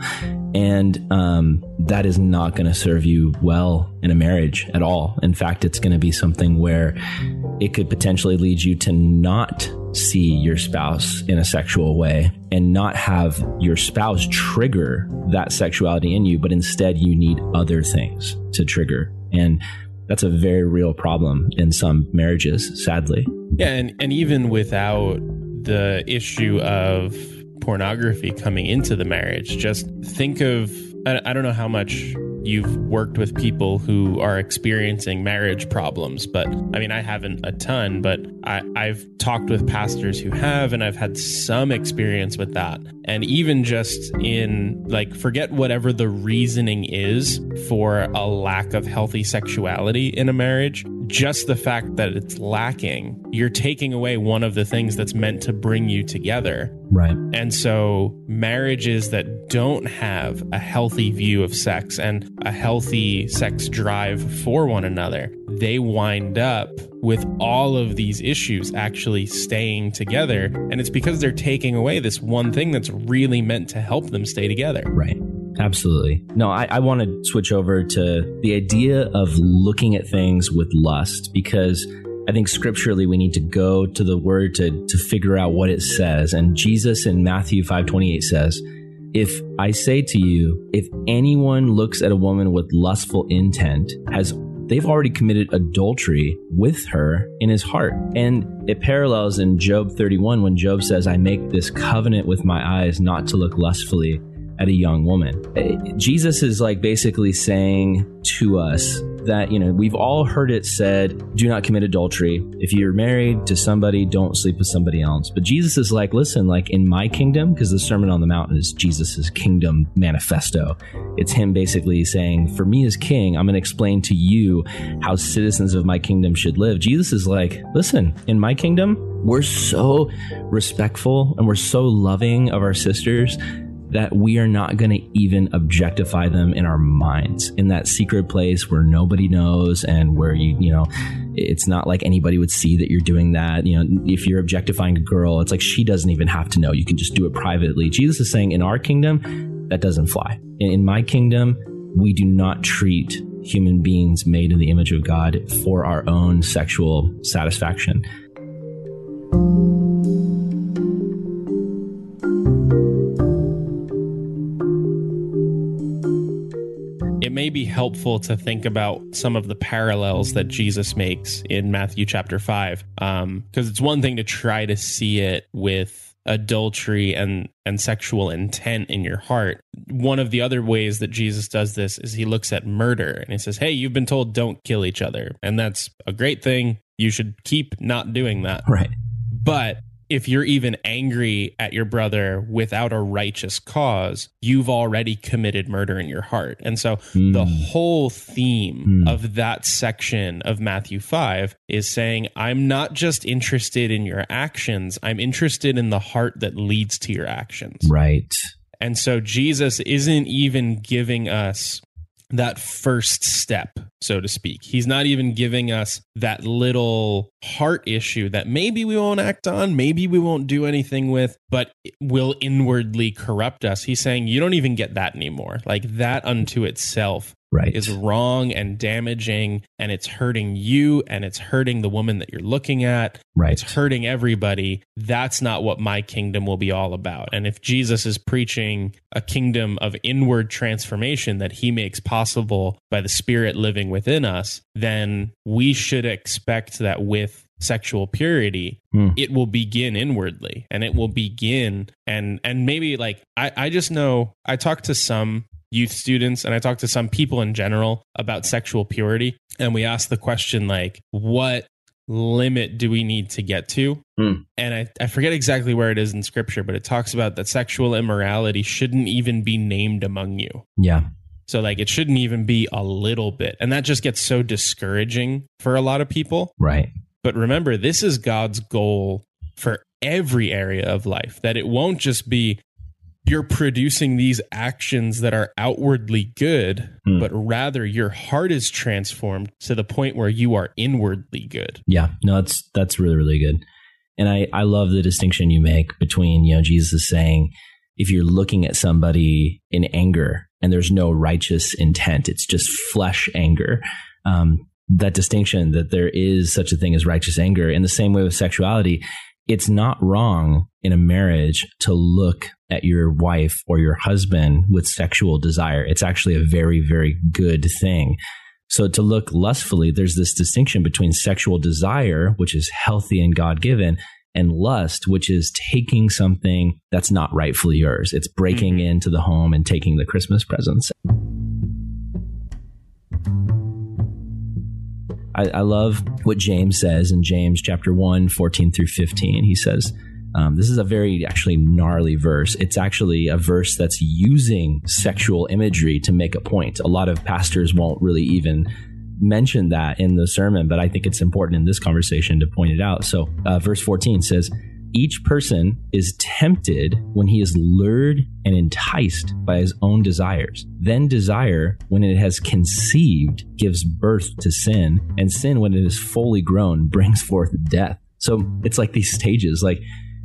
And um, that is not going to serve you well in a marriage at all. In fact, it's going to be something where it could potentially lead you to not see your spouse in a sexual way and not have your spouse trigger that sexuality in you, but instead you need other things to trigger. And that's a very real problem in some marriages, sadly. Yeah, and, and even without the issue of pornography coming into the marriage, just think of I, don't know how much you've worked with people who are experiencing marriage problems, but I mean, I haven't a ton, but I, I've talked with pastors who have, and I've had some experience with that. And even just in like, forget whatever the reasoning is for a lack of healthy sexuality in a marriage, just the fact that it's lacking, you're taking away one of the things that's meant to bring you together. Right. And so, marriages that don't have a healthy view of sex and a healthy sex drive for one another, they wind up with all of these issues actually staying together. And it's because they're taking away this one thing that's really meant to help them stay together. Right. Absolutely. No, I, I want to switch over to the idea of looking at things with lust because I think scripturally we need to go to the word to, to figure out what it says. And Jesus in Matthew 5:28 says, if I say to you, if anyone looks at a woman with lustful intent, has they've already committed adultery with her in his heart. And it parallels in Job 31 when Job says, I make this covenant with my eyes not to look lustfully at a young woman. Eh, Jesus is like basically saying to us that, you know, we've all heard it said, do not commit adultery. If you're married to somebody, don't sleep with somebody else. But Jesus is like, listen, like in my kingdom, because the Sermon on the Mount is Jesus's kingdom manifesto. It's him basically saying, for me as king, I'm going to explain to you how citizens of my kingdom should live. Jesus is like, listen, in my kingdom, we're so respectful and we're so loving of our sisters that we are not going to even objectify them in our minds in that secret place where nobody knows and where you, you know, it's not like anybody would see that you're doing that. You know, if you're objectifying a girl, it's like she doesn't even have to know. You can just do it privately. Jesus is saying in our kingdom, that doesn't fly. In my kingdom, we do not treat human beings made in the image of God for our own sexual satisfaction. Helpful to think about some of the parallels that Jesus makes in Matthew chapter 5. Because um, it's one thing to try to see it with adultery and and sexual intent in your heart. One of the other ways that Jesus does this is he looks at murder and he says, "Hey, you've been told don't kill each other." And that's a great thing. You should keep not doing that. Right. But if you're even angry at your brother without a righteous cause, you've already committed murder in your heart. And so Mm. the whole theme Mm. of that section of Matthew 5 is saying, I'm not just interested in your actions, I'm interested in the heart that leads to your actions. Right. And so Jesus isn't even giving us that first step, so to speak. He's not even giving us that little heart issue that maybe we won't act on, maybe we won't do anything with, but will inwardly corrupt us. He's saying you don't even get that anymore. Like that unto itself Right. is wrong and damaging and it's hurting you and it's hurting the woman that you're looking at right. it's hurting everybody. That's not what my kingdom will be all about. And if Jesus is preaching a kingdom of inward transformation that he makes possible by the Spirit living within us, then we should expect that with sexual purity Hmm. it will begin inwardly and it will begin and and maybe like i i just know i talked to some youth students and i talked to some people in general about sexual purity and we asked the question like what limit do we need to get to? Hmm. And I, I forget exactly where it is in scripture, but it talks about that sexual immorality shouldn't even be named among you. Yeah. So, like, it shouldn't even be a little bit. And that just gets so discouraging for a lot of people. Right. But remember, this is God's goal for every area of life, that it won't just be you're producing these actions that are outwardly good, Hmm. but rather your heart is transformed to the point where you are inwardly good. Yeah, no, that's that's really really good, and I I love the distinction you make between you know Jesus is saying if you're looking at somebody in anger and there's no righteous intent, it's just flesh anger. Um, that distinction that there is such a thing as righteous anger. In the same way with sexuality, it's not wrong in a marriage to look at your wife or your husband with sexual desire. It's actually a very very good thing. So to look lustfully, there's this distinction between sexual desire, which is healthy and God given, and lust, which is taking something that's not rightfully yours. It's breaking Mhm. into the home and taking the Christmas presents. I, I love what James says in James chapter 1, 14 through 15. He says, um, this is a very actually gnarly verse. It's actually a verse that's using sexual imagery to make a point. A lot of pastors won't really even mention that in the sermon, but I think it's important in this conversation to point it out. So, uh, verse 14 says, each person is tempted when he is lured and enticed by his own desires. Then desire, when it has conceived, gives birth to sin, and sin, when it is fully grown, brings forth death. So it's like these stages, like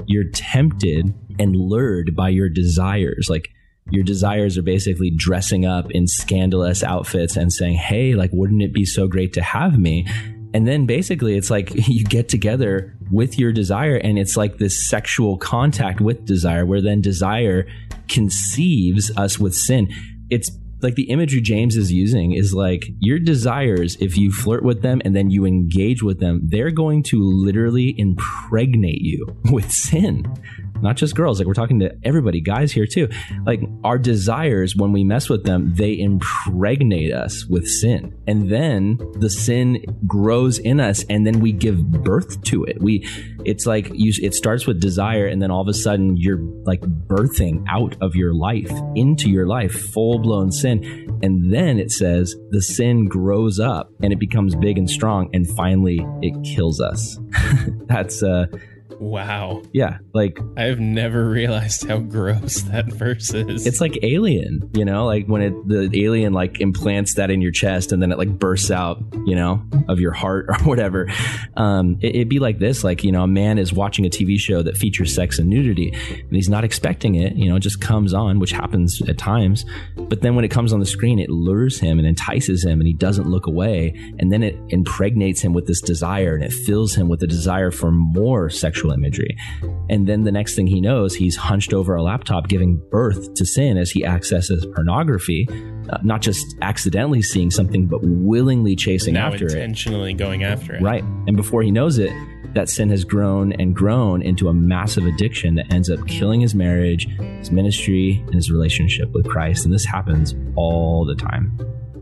you're tempted and lured by your desires. Like your desires are basically dressing up in scandalous outfits and saying, Hey, like, wouldn't it be so great to have me? And then basically it's like [laughs] you get together with your desire and it's like this sexual contact with desire where then desire conceives us with sin. It's like the imagery James is using is like your desires, if you flirt with them and then you engage with them, they're going to literally impregnate you [laughs] with sin. Not just girls, like we're talking to everybody, guys here too. Like our desires, when we mess with them, they impregnate us with sin. And then the sin grows in us and then we give birth to it. We, it's like you, it starts with desire and then all of a sudden you're like birthing out of your life into your life, full blown sin. And then it says the sin grows up and it becomes big and strong and finally it kills us. [laughs] That's, uh, Wow. yeah, like I have never realized how gross [laughs] that verse is. it's like alien you know like when it the alien like implants that in your chest and then it like bursts out you know of your heart [laughs] or whatever um it, it'd be like this like you know a man is watching a tv show that features sex and nudity and he's not expecting it you know it just comes on which happens at times but then when it comes on the screen it lures him and entices him and he doesn't look away and then it impregnates him with this desire and it fills him with a desire for more sexual imagery and then the next thing he knows, he's hunched over a laptop giving birth to sin as he accesses pornography, uh, not just accidentally seeing something, but willingly chasing now after it. intentionally going after it. Right. And before he knows it, that sin has grown and grown into a massive addiction that ends up killing his marriage, his ministry, and his relationship with Christ. And this happens all the time.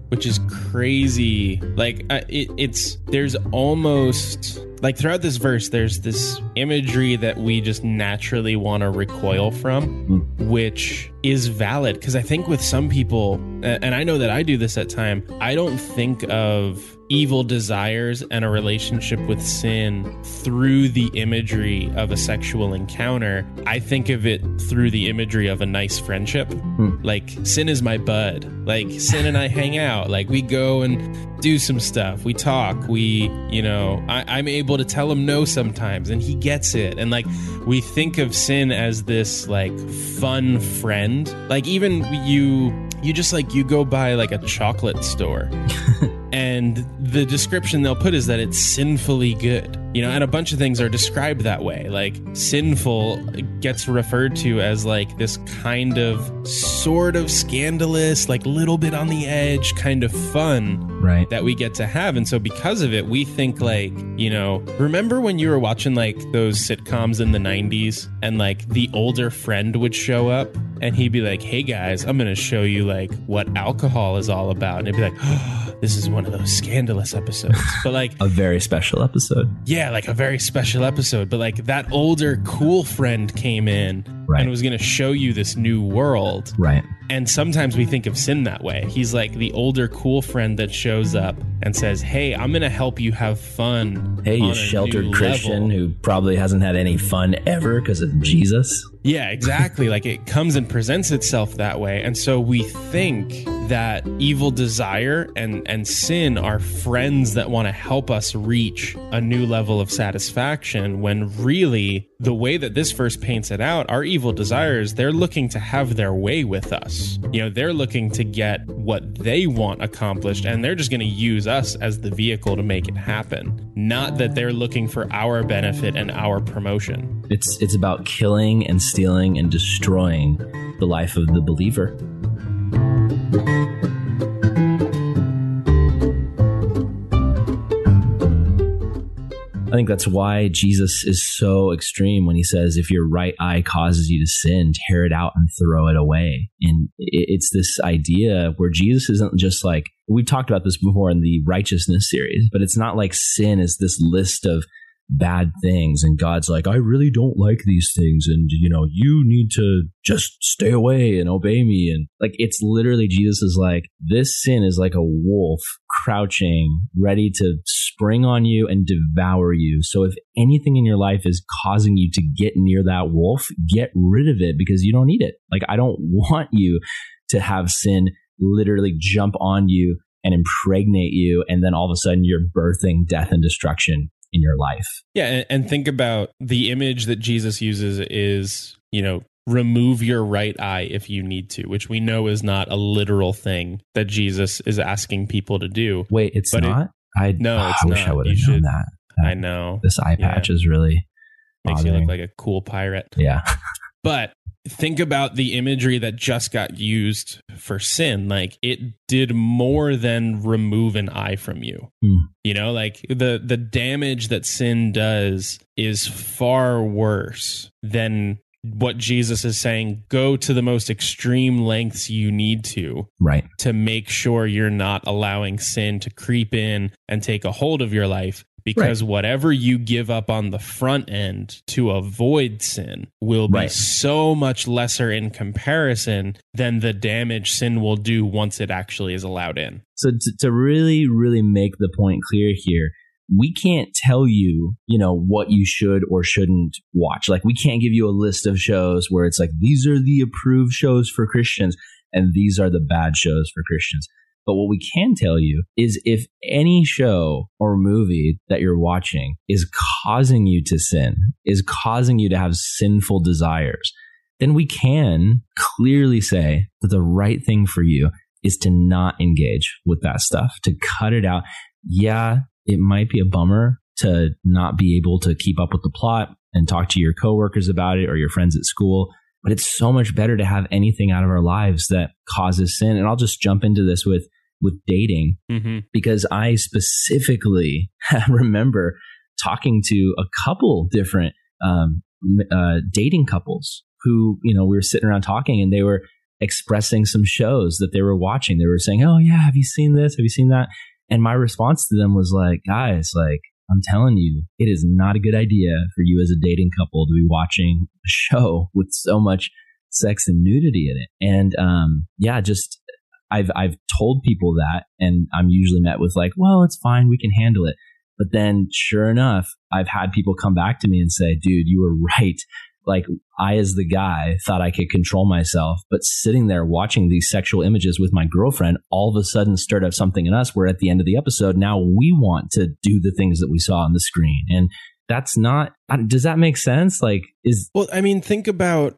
Which is crazy. Like uh, it, it's there's almost like throughout this verse, there's this imagery that we just naturally want to recoil from, which is valid because I think with some people, and I know that I do this at time, I don't think of evil desires and a relationship with sin through the imagery of a sexual encounter. I think of it through the imagery of a nice friendship. Hmm. Like sin is my bud. Like sin and I hang out. Like we go and do some stuff. We talk. We, you know, I, I'm able to tell him no sometimes, and he gets it. And like we think of sin as this like fun friend. Like even you, you just like you go by like a chocolate store [laughs] and the description they'll put is that it's sinfully good. You know and a bunch of things are described that way. Like sinful gets referred to as like this kind of sort of scandalous like little bit on the edge kind of fun Right. that we get to have. And so because of it we think like you know remember when you were watching like those sitcoms in the 90s and like the older friend would show up and he'd be like hey guys i'm gonna show you like what alcohol is all about. And it'd be like oh, [gasps] this is one of those scandalous episodes but like [laughs] A very special episode. yeah like a very special episode but like that older cool friend came in Right. and was gonna show you this new world Right. and sometimes we think of sin that way. He's like the older cool friend that shows up and says, "Hey, I'm going to help you have fun." Hey, you sheltered Christian level." who probably hasn't had any fun ever because of Jesus. Yeah, exactly. like it comes and presents itself that way. And so we think that evil desire and and sin are friends that want to help us reach a new level of satisfaction when really the way that this verse paints it out, our evil desires, they're looking to have their way with us. You know, they're looking to get what they want accomplished and they're just going to use us as the vehicle to make it happen. Not that they're looking for our benefit and our promotion. It's it's about killing and stealing and destroying the life of the believer. I think that's why Jesus is so extreme when he says, if your right eye causes you to sin, tear it out and throw it away. And it's this idea where Jesus isn't just like, we've talked about this before in the righteousness series, but it's not like sin is this list of bad things and God's like, I really don't like these things and you know, you need to just stay away and obey me and like it's literally Jesus is like this sin is like a wolf crouching ready to spring on you and devour you. So if anything in your life is causing you to get near that wolf, get rid of it because you don't need it. Like I don't [laughs] want you to have sin literally jump on you and impregnate you and then all of a sudden you're birthing death and destruction in your life. Yeah, and, think about the image that Jesus uses is, you know, remove your right eye if you need to, which we know is not a literal thing that Jesus is asking people to do. Wait, it's But it- not? I No, it's I wish I would have known should- that. I know. This eye Yeah. patch is really Makes you look like a cool pirate. yeah. [laughs] But think about the imagery that just got used for sin. Like it did more than remove an eye from you. Hmm. You know, like the the damage that sin does is far worse than what Jesus is saying. Go to the most extreme lengths you need to Right. to make sure you're not allowing sin to creep in and take a hold of your life because whatever you give up on the front end to avoid sin will be Right. so much lesser in comparison than the damage sin will do once it actually is allowed in. So to, to really, really make the point clear here, we can't tell you, you know, what you should or shouldn't watch. Like we can't give you a list of shows where it's like these are the approved shows for Christians and these are the bad shows for Christians. But what we can tell you is if any show or movie that you're watching is causing you to sin, is causing you to have sinful desires, then we can clearly say that the right thing for you is to not engage with that stuff, to cut it out. Yeah, it might be a bummer to not be able to keep up with the plot and talk to your coworkers about it or your friends at school, but it's so much better to have anything out of our lives that causes sin. And I'll just jump into this with with dating Mm-hmm. because I specifically [laughs] remember talking to a couple different um, uh, dating couples who, you know, we were sitting around talking and they were expressing some shows that they were watching. They were saying, Oh, yeah, have you seen this? Have you seen that? And my response to them was like, Guys, like, I'm telling you, it is not a good idea for you as a dating couple to be watching a show [laughs] with so much sex and nudity in it. And um, yeah, just I've I've told people that, and I'm usually met with like, "Well, it's fine, we can handle it." But then, sure enough, I've had people come back to me and say, "Dude, you were right." Like I, as the guy, thought I could control myself, but sitting there watching these sexual images with my girlfriend, all of a sudden stirred up something in us. Where at the end of the episode, now we want to do the things that we saw on the screen, and that's not. Does that make sense? Like, is well, I mean, think about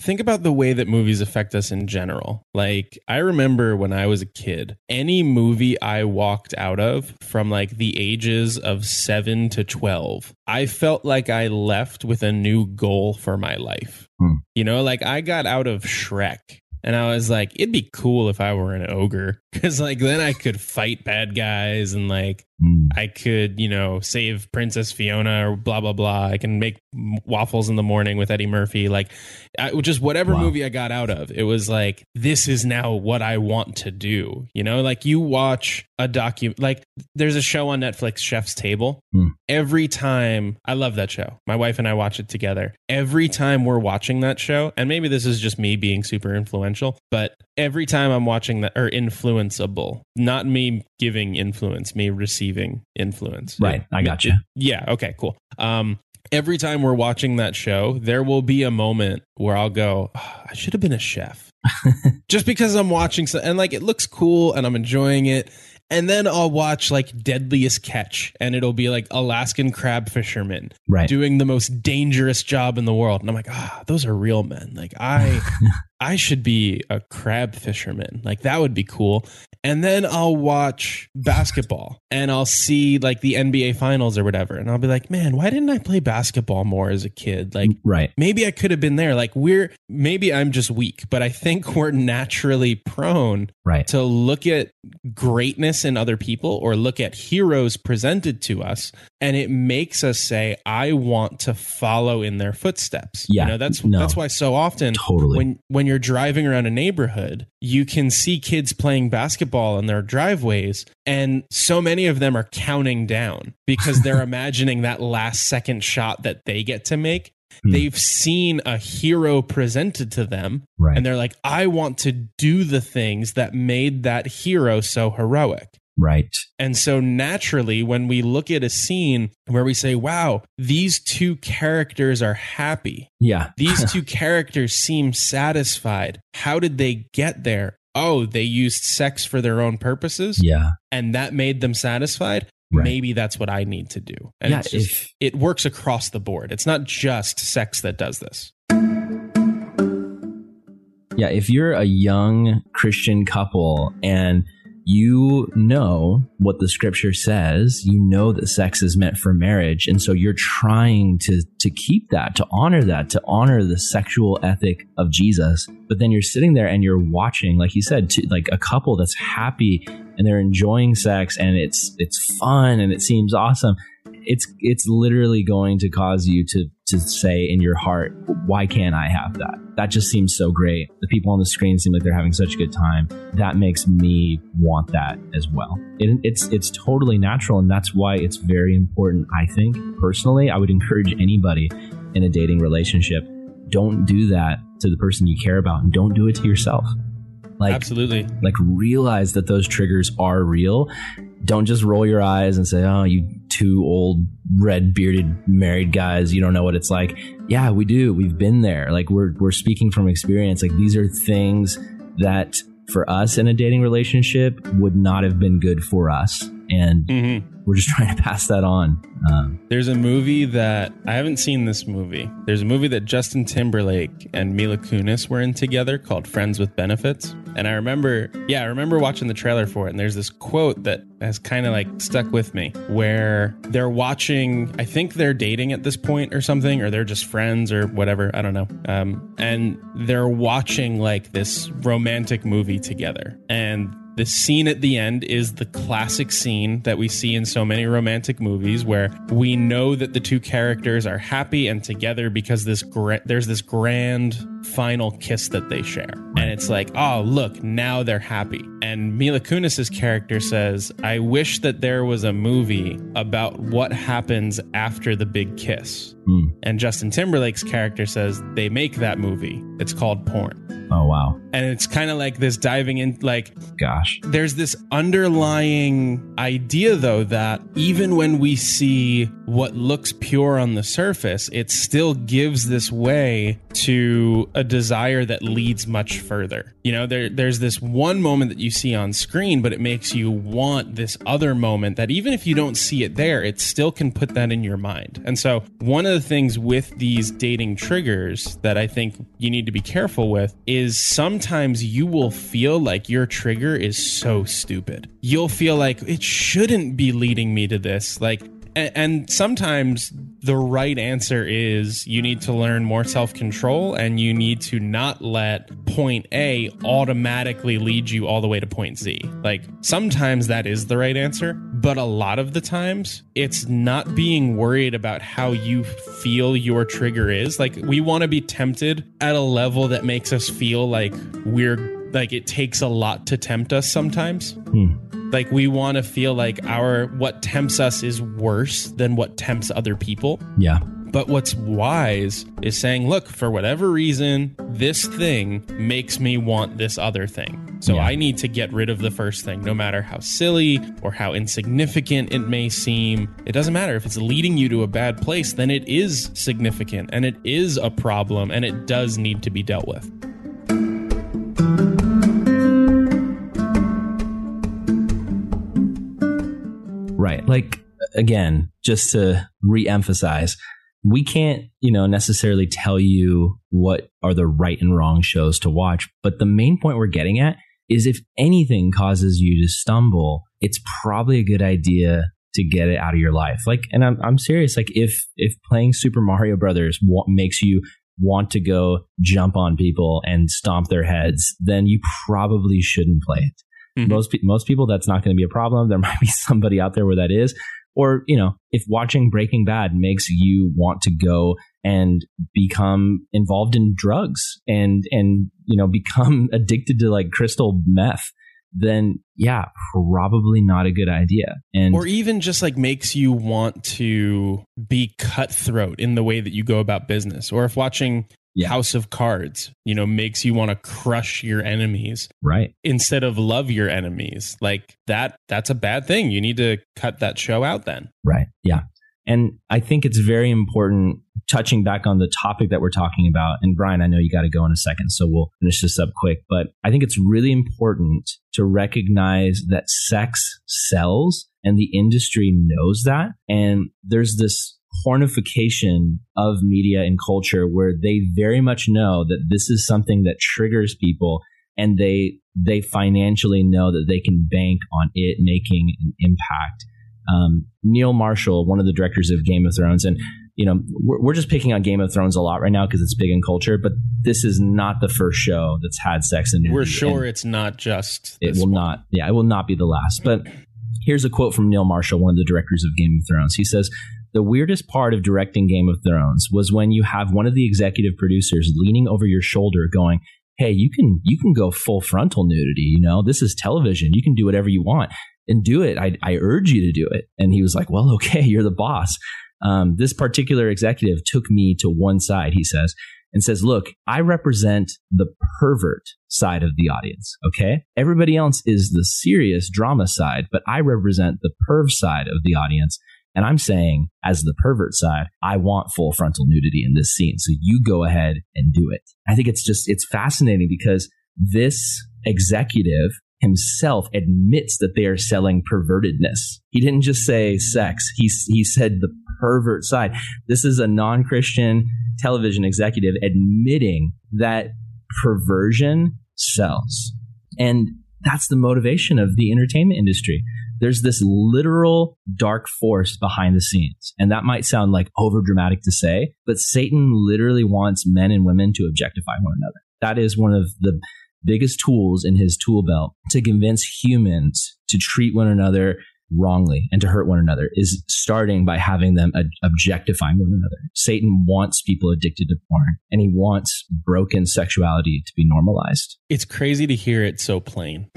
Think about the way that movies affect us in general. Like, I remember when I was a kid, any movie I walked out of from like the ages of seven to 12, I felt like I left with a new goal for my life. Hmm. You know, like I got out of Shrek and I was like, it'd be cool if I were an ogre [laughs] because, like, then I could fight bad guys and, like, mm. I could, you know, save Princess Fiona or blah, blah, blah. I can make waffles in the morning with Eddie Murphy. Like, I, just whatever wow. movie I got out of, it was like, this is now what I want to do. You know, like, you watch a docu, like, there's a show on Netflix, Chef's Table. Mm. Every time, I love that show. My wife and I watch it together. Every time we're watching that show, and maybe this is just me being super influential, but every time I'm watching that or influenceable, not me giving influence, me receiving influence. Right. I got you. Yeah. Okay, cool. Um, every time we're watching that show, there will be a moment where I'll go, oh, I should have been a chef. [laughs] Just because I'm watching so, and like it looks cool and I'm enjoying it and then I'll watch like Deadliest Catch, and it'll be like Alaskan crab fishermen right. doing the most dangerous job in the world. And I'm like, ah, those are real men. Like I, [laughs] I should be a crab fisherman. Like that would be cool. And then I'll watch basketball and I'll see like the NBA finals or whatever. And I'll be like, man, why didn't I play basketball more as a kid? Like, right. maybe I could have been there. Like, we're maybe I'm just weak, but I think [laughs] we're naturally prone right. to look at greatness in other people or look at heroes presented to us. And it makes us say, I want to follow in their footsteps. Yeah. You know, that's, no, that's why so often totally. when, when you're driving around a neighborhood, you can see kids playing basketball in their driveways and so many of them are counting down because they're [laughs] imagining that last second shot that they get to make hmm. they've seen a hero presented to them right. and they're like i want to do the things that made that hero so heroic Right. And so naturally, when we look at a scene where we say, wow, these two characters are happy. Yeah. [laughs] these two characters seem satisfied. How did they get there? Oh, they used sex for their own purposes. Yeah. And that made them satisfied. Right. Maybe that's what I need to do. And yeah, just, if, it works across the board. It's not just sex that does this. Yeah, if you're a young Christian couple and you know what the scripture says. You know that sex is meant for marriage. And so you're trying to, to keep that, to honor that, to honor the sexual ethic of Jesus. But then you're sitting there and you're watching, like you said, to, like a couple that's happy and they're enjoying sex and it's, it's fun and it seems awesome it's it's literally going to cause you to to say in your heart, why can't I have that? That just seems so great. The people on the screen seem like they're having such a good time. That makes me want that as well. It, it's it's totally natural, and that's why it's very important. I think personally, I would encourage anybody in a dating relationship, don't do that to the person you care about, and don't do it to yourself. Like absolutely, like realize that those triggers are real don't just roll your eyes and say, "Oh, you two old red bearded married guys, you don't know what it's like." Yeah, we do. We've been there. Like we're we're speaking from experience. Like these are things that for us in a dating relationship would not have been good for us and mm-hmm. we're just [laughs] trying to pass that on. Um, There's a movie that I haven't seen this movie. There's a movie that Justin Timberlake and Mila Kunis were in together called Friends with Benefits. And I remember, yeah, I remember watching the trailer for it. And there's this quote that has kind of like stuck with me where they're watching, I think they're dating at this point or something, or they're just friends or whatever. I don't know. Um, and they're watching like this romantic movie together. And The scene at the end is the classic scene that we see in so many romantic movies where we know that the two characters are happy and together because this gra- there's this grand final kiss that they share. And it's like, oh, look, now they're happy. And Mila Kunis's character says, I wish that there was a movie about what happens after the big kiss. Hmm. And Justin Timberlake's character says, they make that movie. It's called porn. Oh wow, And it's kind of like this diving in, like, gosh, there's this underlying idea though that even when we see what looks pure on the surface it still gives this way to a desire that leads much further you know there there's this one moment that you see on screen but it makes you want this other moment that even if you don't see it there it still can put that in your mind and so one of the things with these dating triggers that i think you need to be careful with is sometimes you will feel like your trigger is so stupid. You'll feel like it shouldn't be leading me to this. Like, and sometimes the right answer is you need to learn more self control and you need to not let point A automatically lead you all the way to point Z. Like, sometimes that is the right answer, but a lot of the times it's not being worried about how you feel your trigger is. Like, we want to be tempted at a level that makes us feel like we're like it takes a lot to tempt us sometimes hmm. Like we want to feel like our what tempts us is worse than what tempts other people. Yeah, but what's wise is saying look for whatever reason this thing makes me want this other thing. So Yeah. i need to get rid of the first thing no matter how silly or how insignificant it may seem. It doesn't matter. If it's leading you to a bad place then it is significant and it is a problem and it does need to be dealt with right. Like again, just to re-emphasize, we can't, you know, necessarily tell you what are the right and wrong shows to watch, but the main point we're getting at is if anything causes you to stumble, it's probably a good idea to get it out of your life. Like, and I'm I'm serious. Like, if if playing Super Mario Brothers wa- makes you want to go jump on people and stomp their heads, then you probably shouldn't play it. Mhm. Most most people, that's not going to be a problem. There [laughs] might be somebody out there where that is. Or you know, if watching Breaking Bad makes you want to go and become involved in drugs and and you know [laughs] become addicted to like crystal meth, then yeah, probably not a good idea. And or even just like makes you want to be cutthroat in the way that you go about business or if watching Yeah. house of cards you know makes you want to crush your enemies right, instead of love your enemies like that that's a bad thing you need to cut that show out then Right. Yeah. And I think it's very important touching back on the topic that we're talking about. And Brian, I know you got to go in a second, so we'll finish this up quick. But I think it's really important to recognize that sex sells and the industry knows that. And there's this pornification of media and culture where they very much know that this is something that triggers people and they they financially know that they can bank on it making an impact um, Neil Marshall, one of the directors of Game of Thrones, and you know we're, we're just picking on Game of Thrones a lot right now because it's big in culture. But this is not the first show that's had sex and we're sure and it's not just it will one. not. Yeah, it will not be the last. But here's a quote from Neil Marshall, one of the directors of Game of Thrones. He says. The weirdest part of directing Game of Thrones was when you have one of the executive producers leaning over your shoulder going, "Hey, you can you can go full frontal nudity, you know? This is television. You can do whatever you want." and do it. I, I urge you to do it. And he was like, well, okay, [laughs] you're the boss. Um, this particular executive took me to one side, he says, and says, look, I represent the pervert side of the audience. Okay. Everybody else is the serious drama side, but I represent the perv side of the audience. And I'm saying, as the pervert side, I want full frontal nudity in this scene. So you go ahead and do it. I think it's just, it's fascinating because this executive himself admits that they are selling pervertedness. He didn't just say sex. He, he said the pervert side. This is a non-Christian television executive admitting that perversion sells. And that's the motivation of the entertainment industry. There's this literal dark force behind the scenes. And that might sound like over dramatic to say, but Satan literally wants men and women to objectify one another. That is one of the biggest tools in his tool belt to convince humans to treat one another wrongly and to hurt one another is starting by having them objectifying one another. Satan wants people addicted to porn and he wants broken sexuality to be normalized. It's crazy to hear it so plain.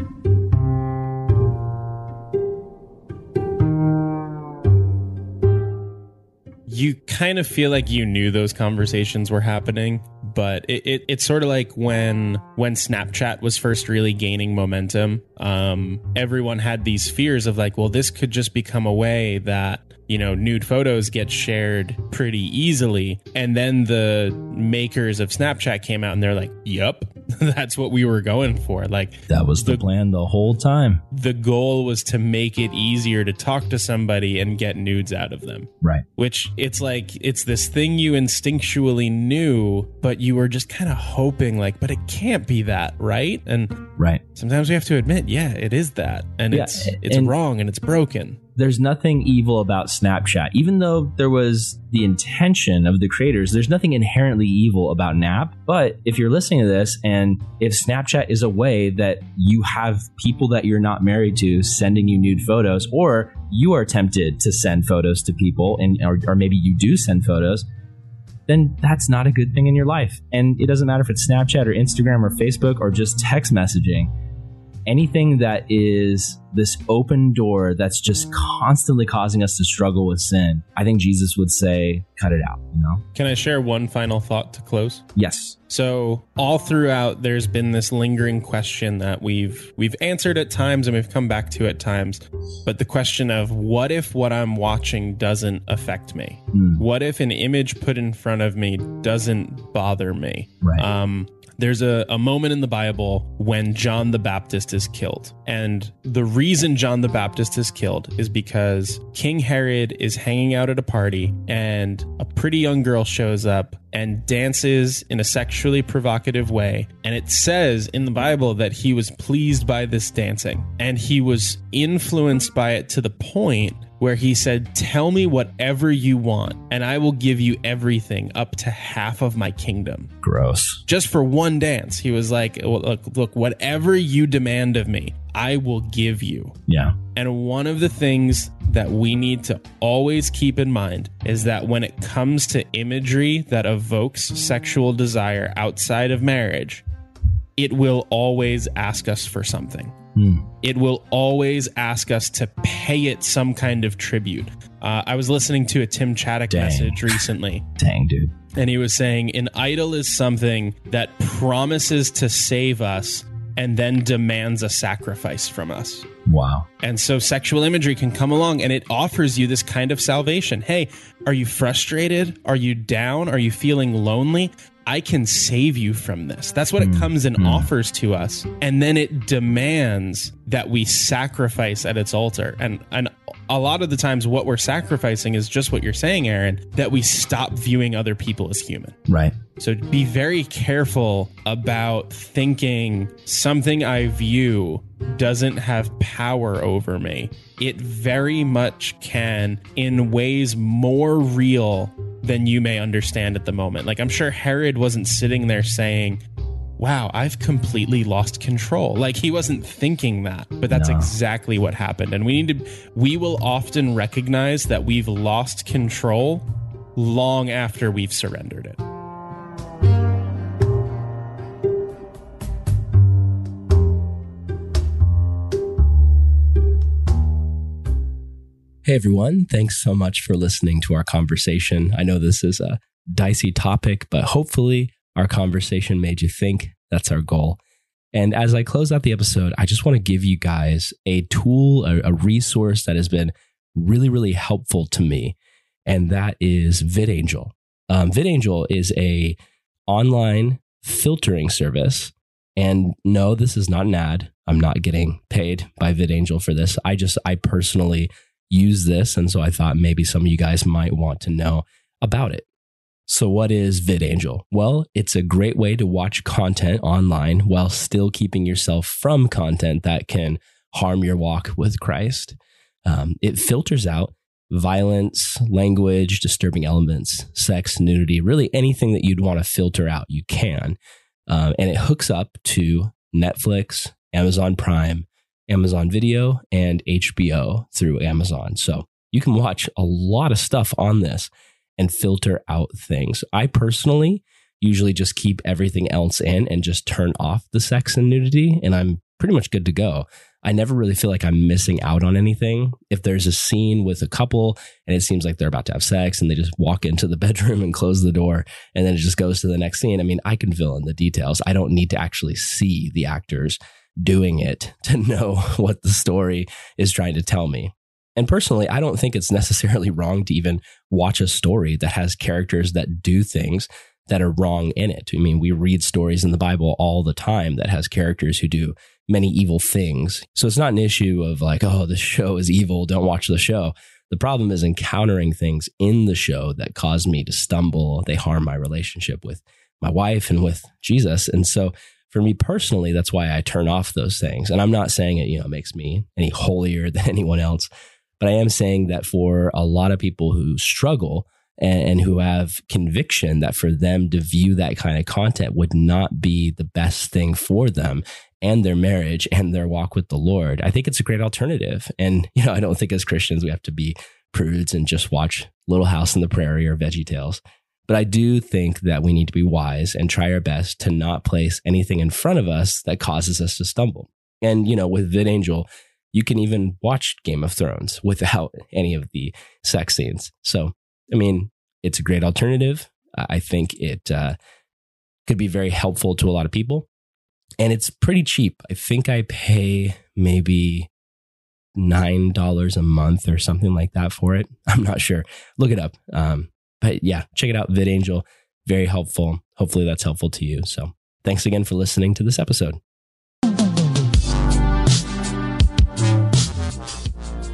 You kind of feel like you knew those conversations were happening, but it, it, it's sort of like when when Snapchat was first really gaining momentum. Um, everyone had these fears of like, well, this could just become a way that you know nude photos get shared pretty easily, and then the makers of Snapchat came out and they're like, "Yep, [laughs] that's what we were going for." Like That was the, The- plan the whole time. the goal was to make it easier to talk to somebody and get nudes out of them Right. which it's like it's this thing you instinctually knew but you were just kind of hoping like but it can't be that right and Right. sometimes we have to admit yeah it is that and Yeah, it's it's and- wrong and it's broken there's nothing evil about Snapchat. Even though there was the intention of the creators, there's nothing inherently evil about Snap. But if you're listening to this and if Snapchat is a way that you have people that you're not married to sending you nude photos, or you are tempted to send photos to people, and or, or maybe you do send photos, then that's not a good thing in your life. And it doesn't matter if it's Snapchat or Instagram or Facebook or just text messaging anything that is this open door that's just constantly causing us to struggle with sin, I think Jesus would say, cut it out, you know? can i share one final thought to close Yes. So all throughout there's been this lingering question that we've we've answered at times and we've come back to at times. But the question of what if what I'm watching doesn't affect me? Hmm. What if an image put in front of me doesn't bother me? Right. Um there's a, a moment in the Bible when John the Baptist is killed. And the reason John the Baptist is killed is because King Herod is hanging out at a party and a pretty young girl shows up and dances in a sexually provocative way. And it says in the Bible that he was pleased by this dancing and he was influenced by it to the point where he said, Tell me whatever you want, and I will give you everything up to half of my kingdom Gross. just for one dance. He was like, look, look, whatever you demand of me, I will give you. Yeah. And one of the things that we need to always keep in mind is that when it comes to imagery that evokes sexual desire outside of marriage, it will always ask us for something. Hmm. It will always ask us to pay it some kind of tribute. Uh, I was listening to a Tim Chaddick Dang. message recently, [laughs] Dang, dude. and he was saying an idol is something that promises to save us and then demands a sacrifice from us. Wow. And so sexual imagery can come along and it offers you this kind of salvation. Hey, are you frustrated? Are you down? Are you feeling lonely? I can save you from this. That's what it hmm. comes and hmm. offers to us. And then it demands that we sacrifice at its altar. And and a lot of the times what we're sacrificing is just what you're saying, Aaron, that we stop viewing other people as human. Right. So be very careful about thinking something I view doesn't have power over me. It very much can in ways more real than you may understand at the moment. Like I'm sure Herod wasn't sitting there saying, Wow, I've completely lost control. Like he wasn't thinking that, but that's No. exactly what happened. And we need to, we will often recognize that we've lost control long after we've surrendered it. Hey everyone, thanks so much for listening to our conversation. I know this is a dicey topic, but hopefully our conversation made you think. That's our goal. And as I close out the episode, I just want to give you guys a tool, a, a resource that has been really, really helpful to me, and that is VidAngel. Um, VidAngel is a online filtering service. And no, this is not an ad. I'm not getting paid by VidAngel for this. I just, I personally use this. And so I thought maybe some of you guys might want to know about it. So, what is VidAngel? Well, it's a great way to watch content online while still keeping yourself from content that can harm your walk with Christ. Um, it filters out violence, language, disturbing elements, sex, nudity, really anything that you'd want to filter out, you can. Um, and it hooks up to Netflix, Amazon Prime, Amazon Video, and HBO through Amazon. So you can watch a lot of stuff on this and filter out things. I personally usually just keep everything else in and just turn off the sex and nudity, and I'm pretty much good to go. I never really feel like I'm missing out on anything. If there's a scene with a couple and it seems like they're about to have sex and they just walk into the [laughs] bedroom and close the door and then it just goes to the next scene, I mean, I can fill in the details. I don't need to actually see the actors doing it [laughs] to know what the story is trying to tell me. And personally, I don't think it's necessarily wrong to even watch a story that has characters that do things that are wrong in it. I mean, we read stories in the Bible all the time that has characters who do many evil things. So it's not an issue of like, oh, the show is evil, don't watch the show. The problem is encountering things in the show that cause me to stumble. They harm my relationship with my wife and with Jesus. And so for me personally, that's why I turn off those things. And I'm not saying it, you know, makes me any holier [laughs] than anyone else, but I am saying that for a lot of people who struggle, and, and who have conviction that for them to view that kind of content would not be the best thing for them and their marriage and their walk with the Lord. I think it's a great alternative. And, [laughs] you know, I don't think as Christians we have to be prudes and just watch Little House on the Prairie or Veggie Tales. But I do think that we need to be wise and try our best to not place anything in front of us that causes us to stumble. And, you know, with VidAngel, you can even watch Game of Thrones [laughs] without any of the sex scenes. So I mean, it's a great alternative. I think it uh, could be very helpful to a lot of people. And it's pretty cheap. I think I pay maybe $9 a month or something like that for it. [laughs] I'm not sure. Look it up. Um, but yeah, check it out. VidAngel, very helpful. Hopefully that's helpful to you. So thanks again for listening to this episode.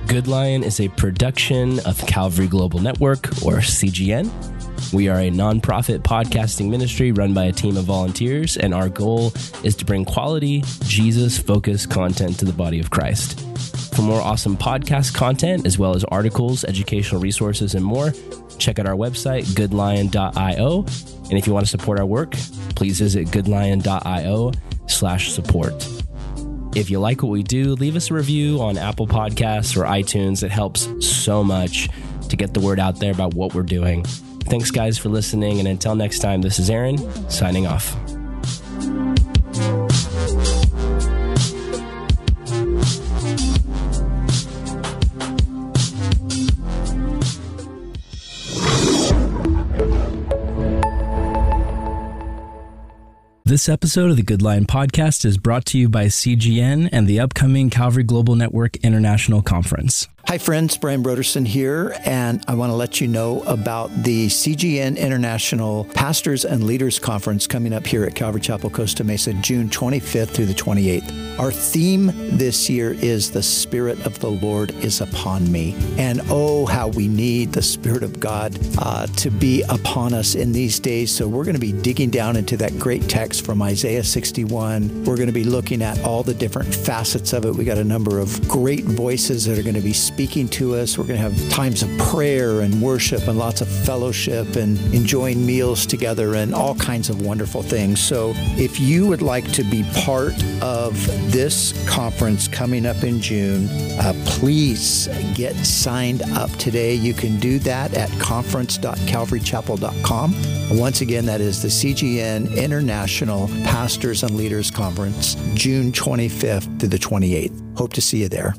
Good Lion is a production of Calvary Global Network, or CGN. We are a nonprofit podcasting ministry run by a team of volunteers, and our goal is to bring quality, Jesus focused content to the body of Christ. For more awesome podcast content, as well as articles, educational resources, and more, check out our website, goodlion.io. And if you want to support our work, please visit goodlion.io slash support. If you like what we do, leave us a review on Apple Podcasts or iTunes. It helps so much to get the word out there about what we're doing. Thanks, guys, for listening. And until next time, this is Aaron signing off. This episode of the Good Lion podcast is brought to you by CGN and the upcoming Calvary Global Network International Conference. Hi, friends. Brian Brodersen here, and I want to let you know about the CGN International Pastors and Leaders Conference coming up here at Calvary Chapel, Costa Mesa, June 25th through the 28th. Our theme this year is The Spirit of the Lord is upon me. And oh, how we need the Spirit of God uh, to be upon us in these days. So, we're going to be digging down into that great text from Isaiah 61. We're going to be looking at all the different facets of it. We got a number of great voices that are going to be speaking to us. We're going to have times of prayer and worship and lots of fellowship and enjoying meals together and all kinds of wonderful things. So, if you would like to be part of this conference coming up in June, uh, please get signed up today. You can do that at conference.calvarychapel.com. Once again, that is the CGN International Pastors and Leaders Conference, June 25th to the 28th. Hope to see you there.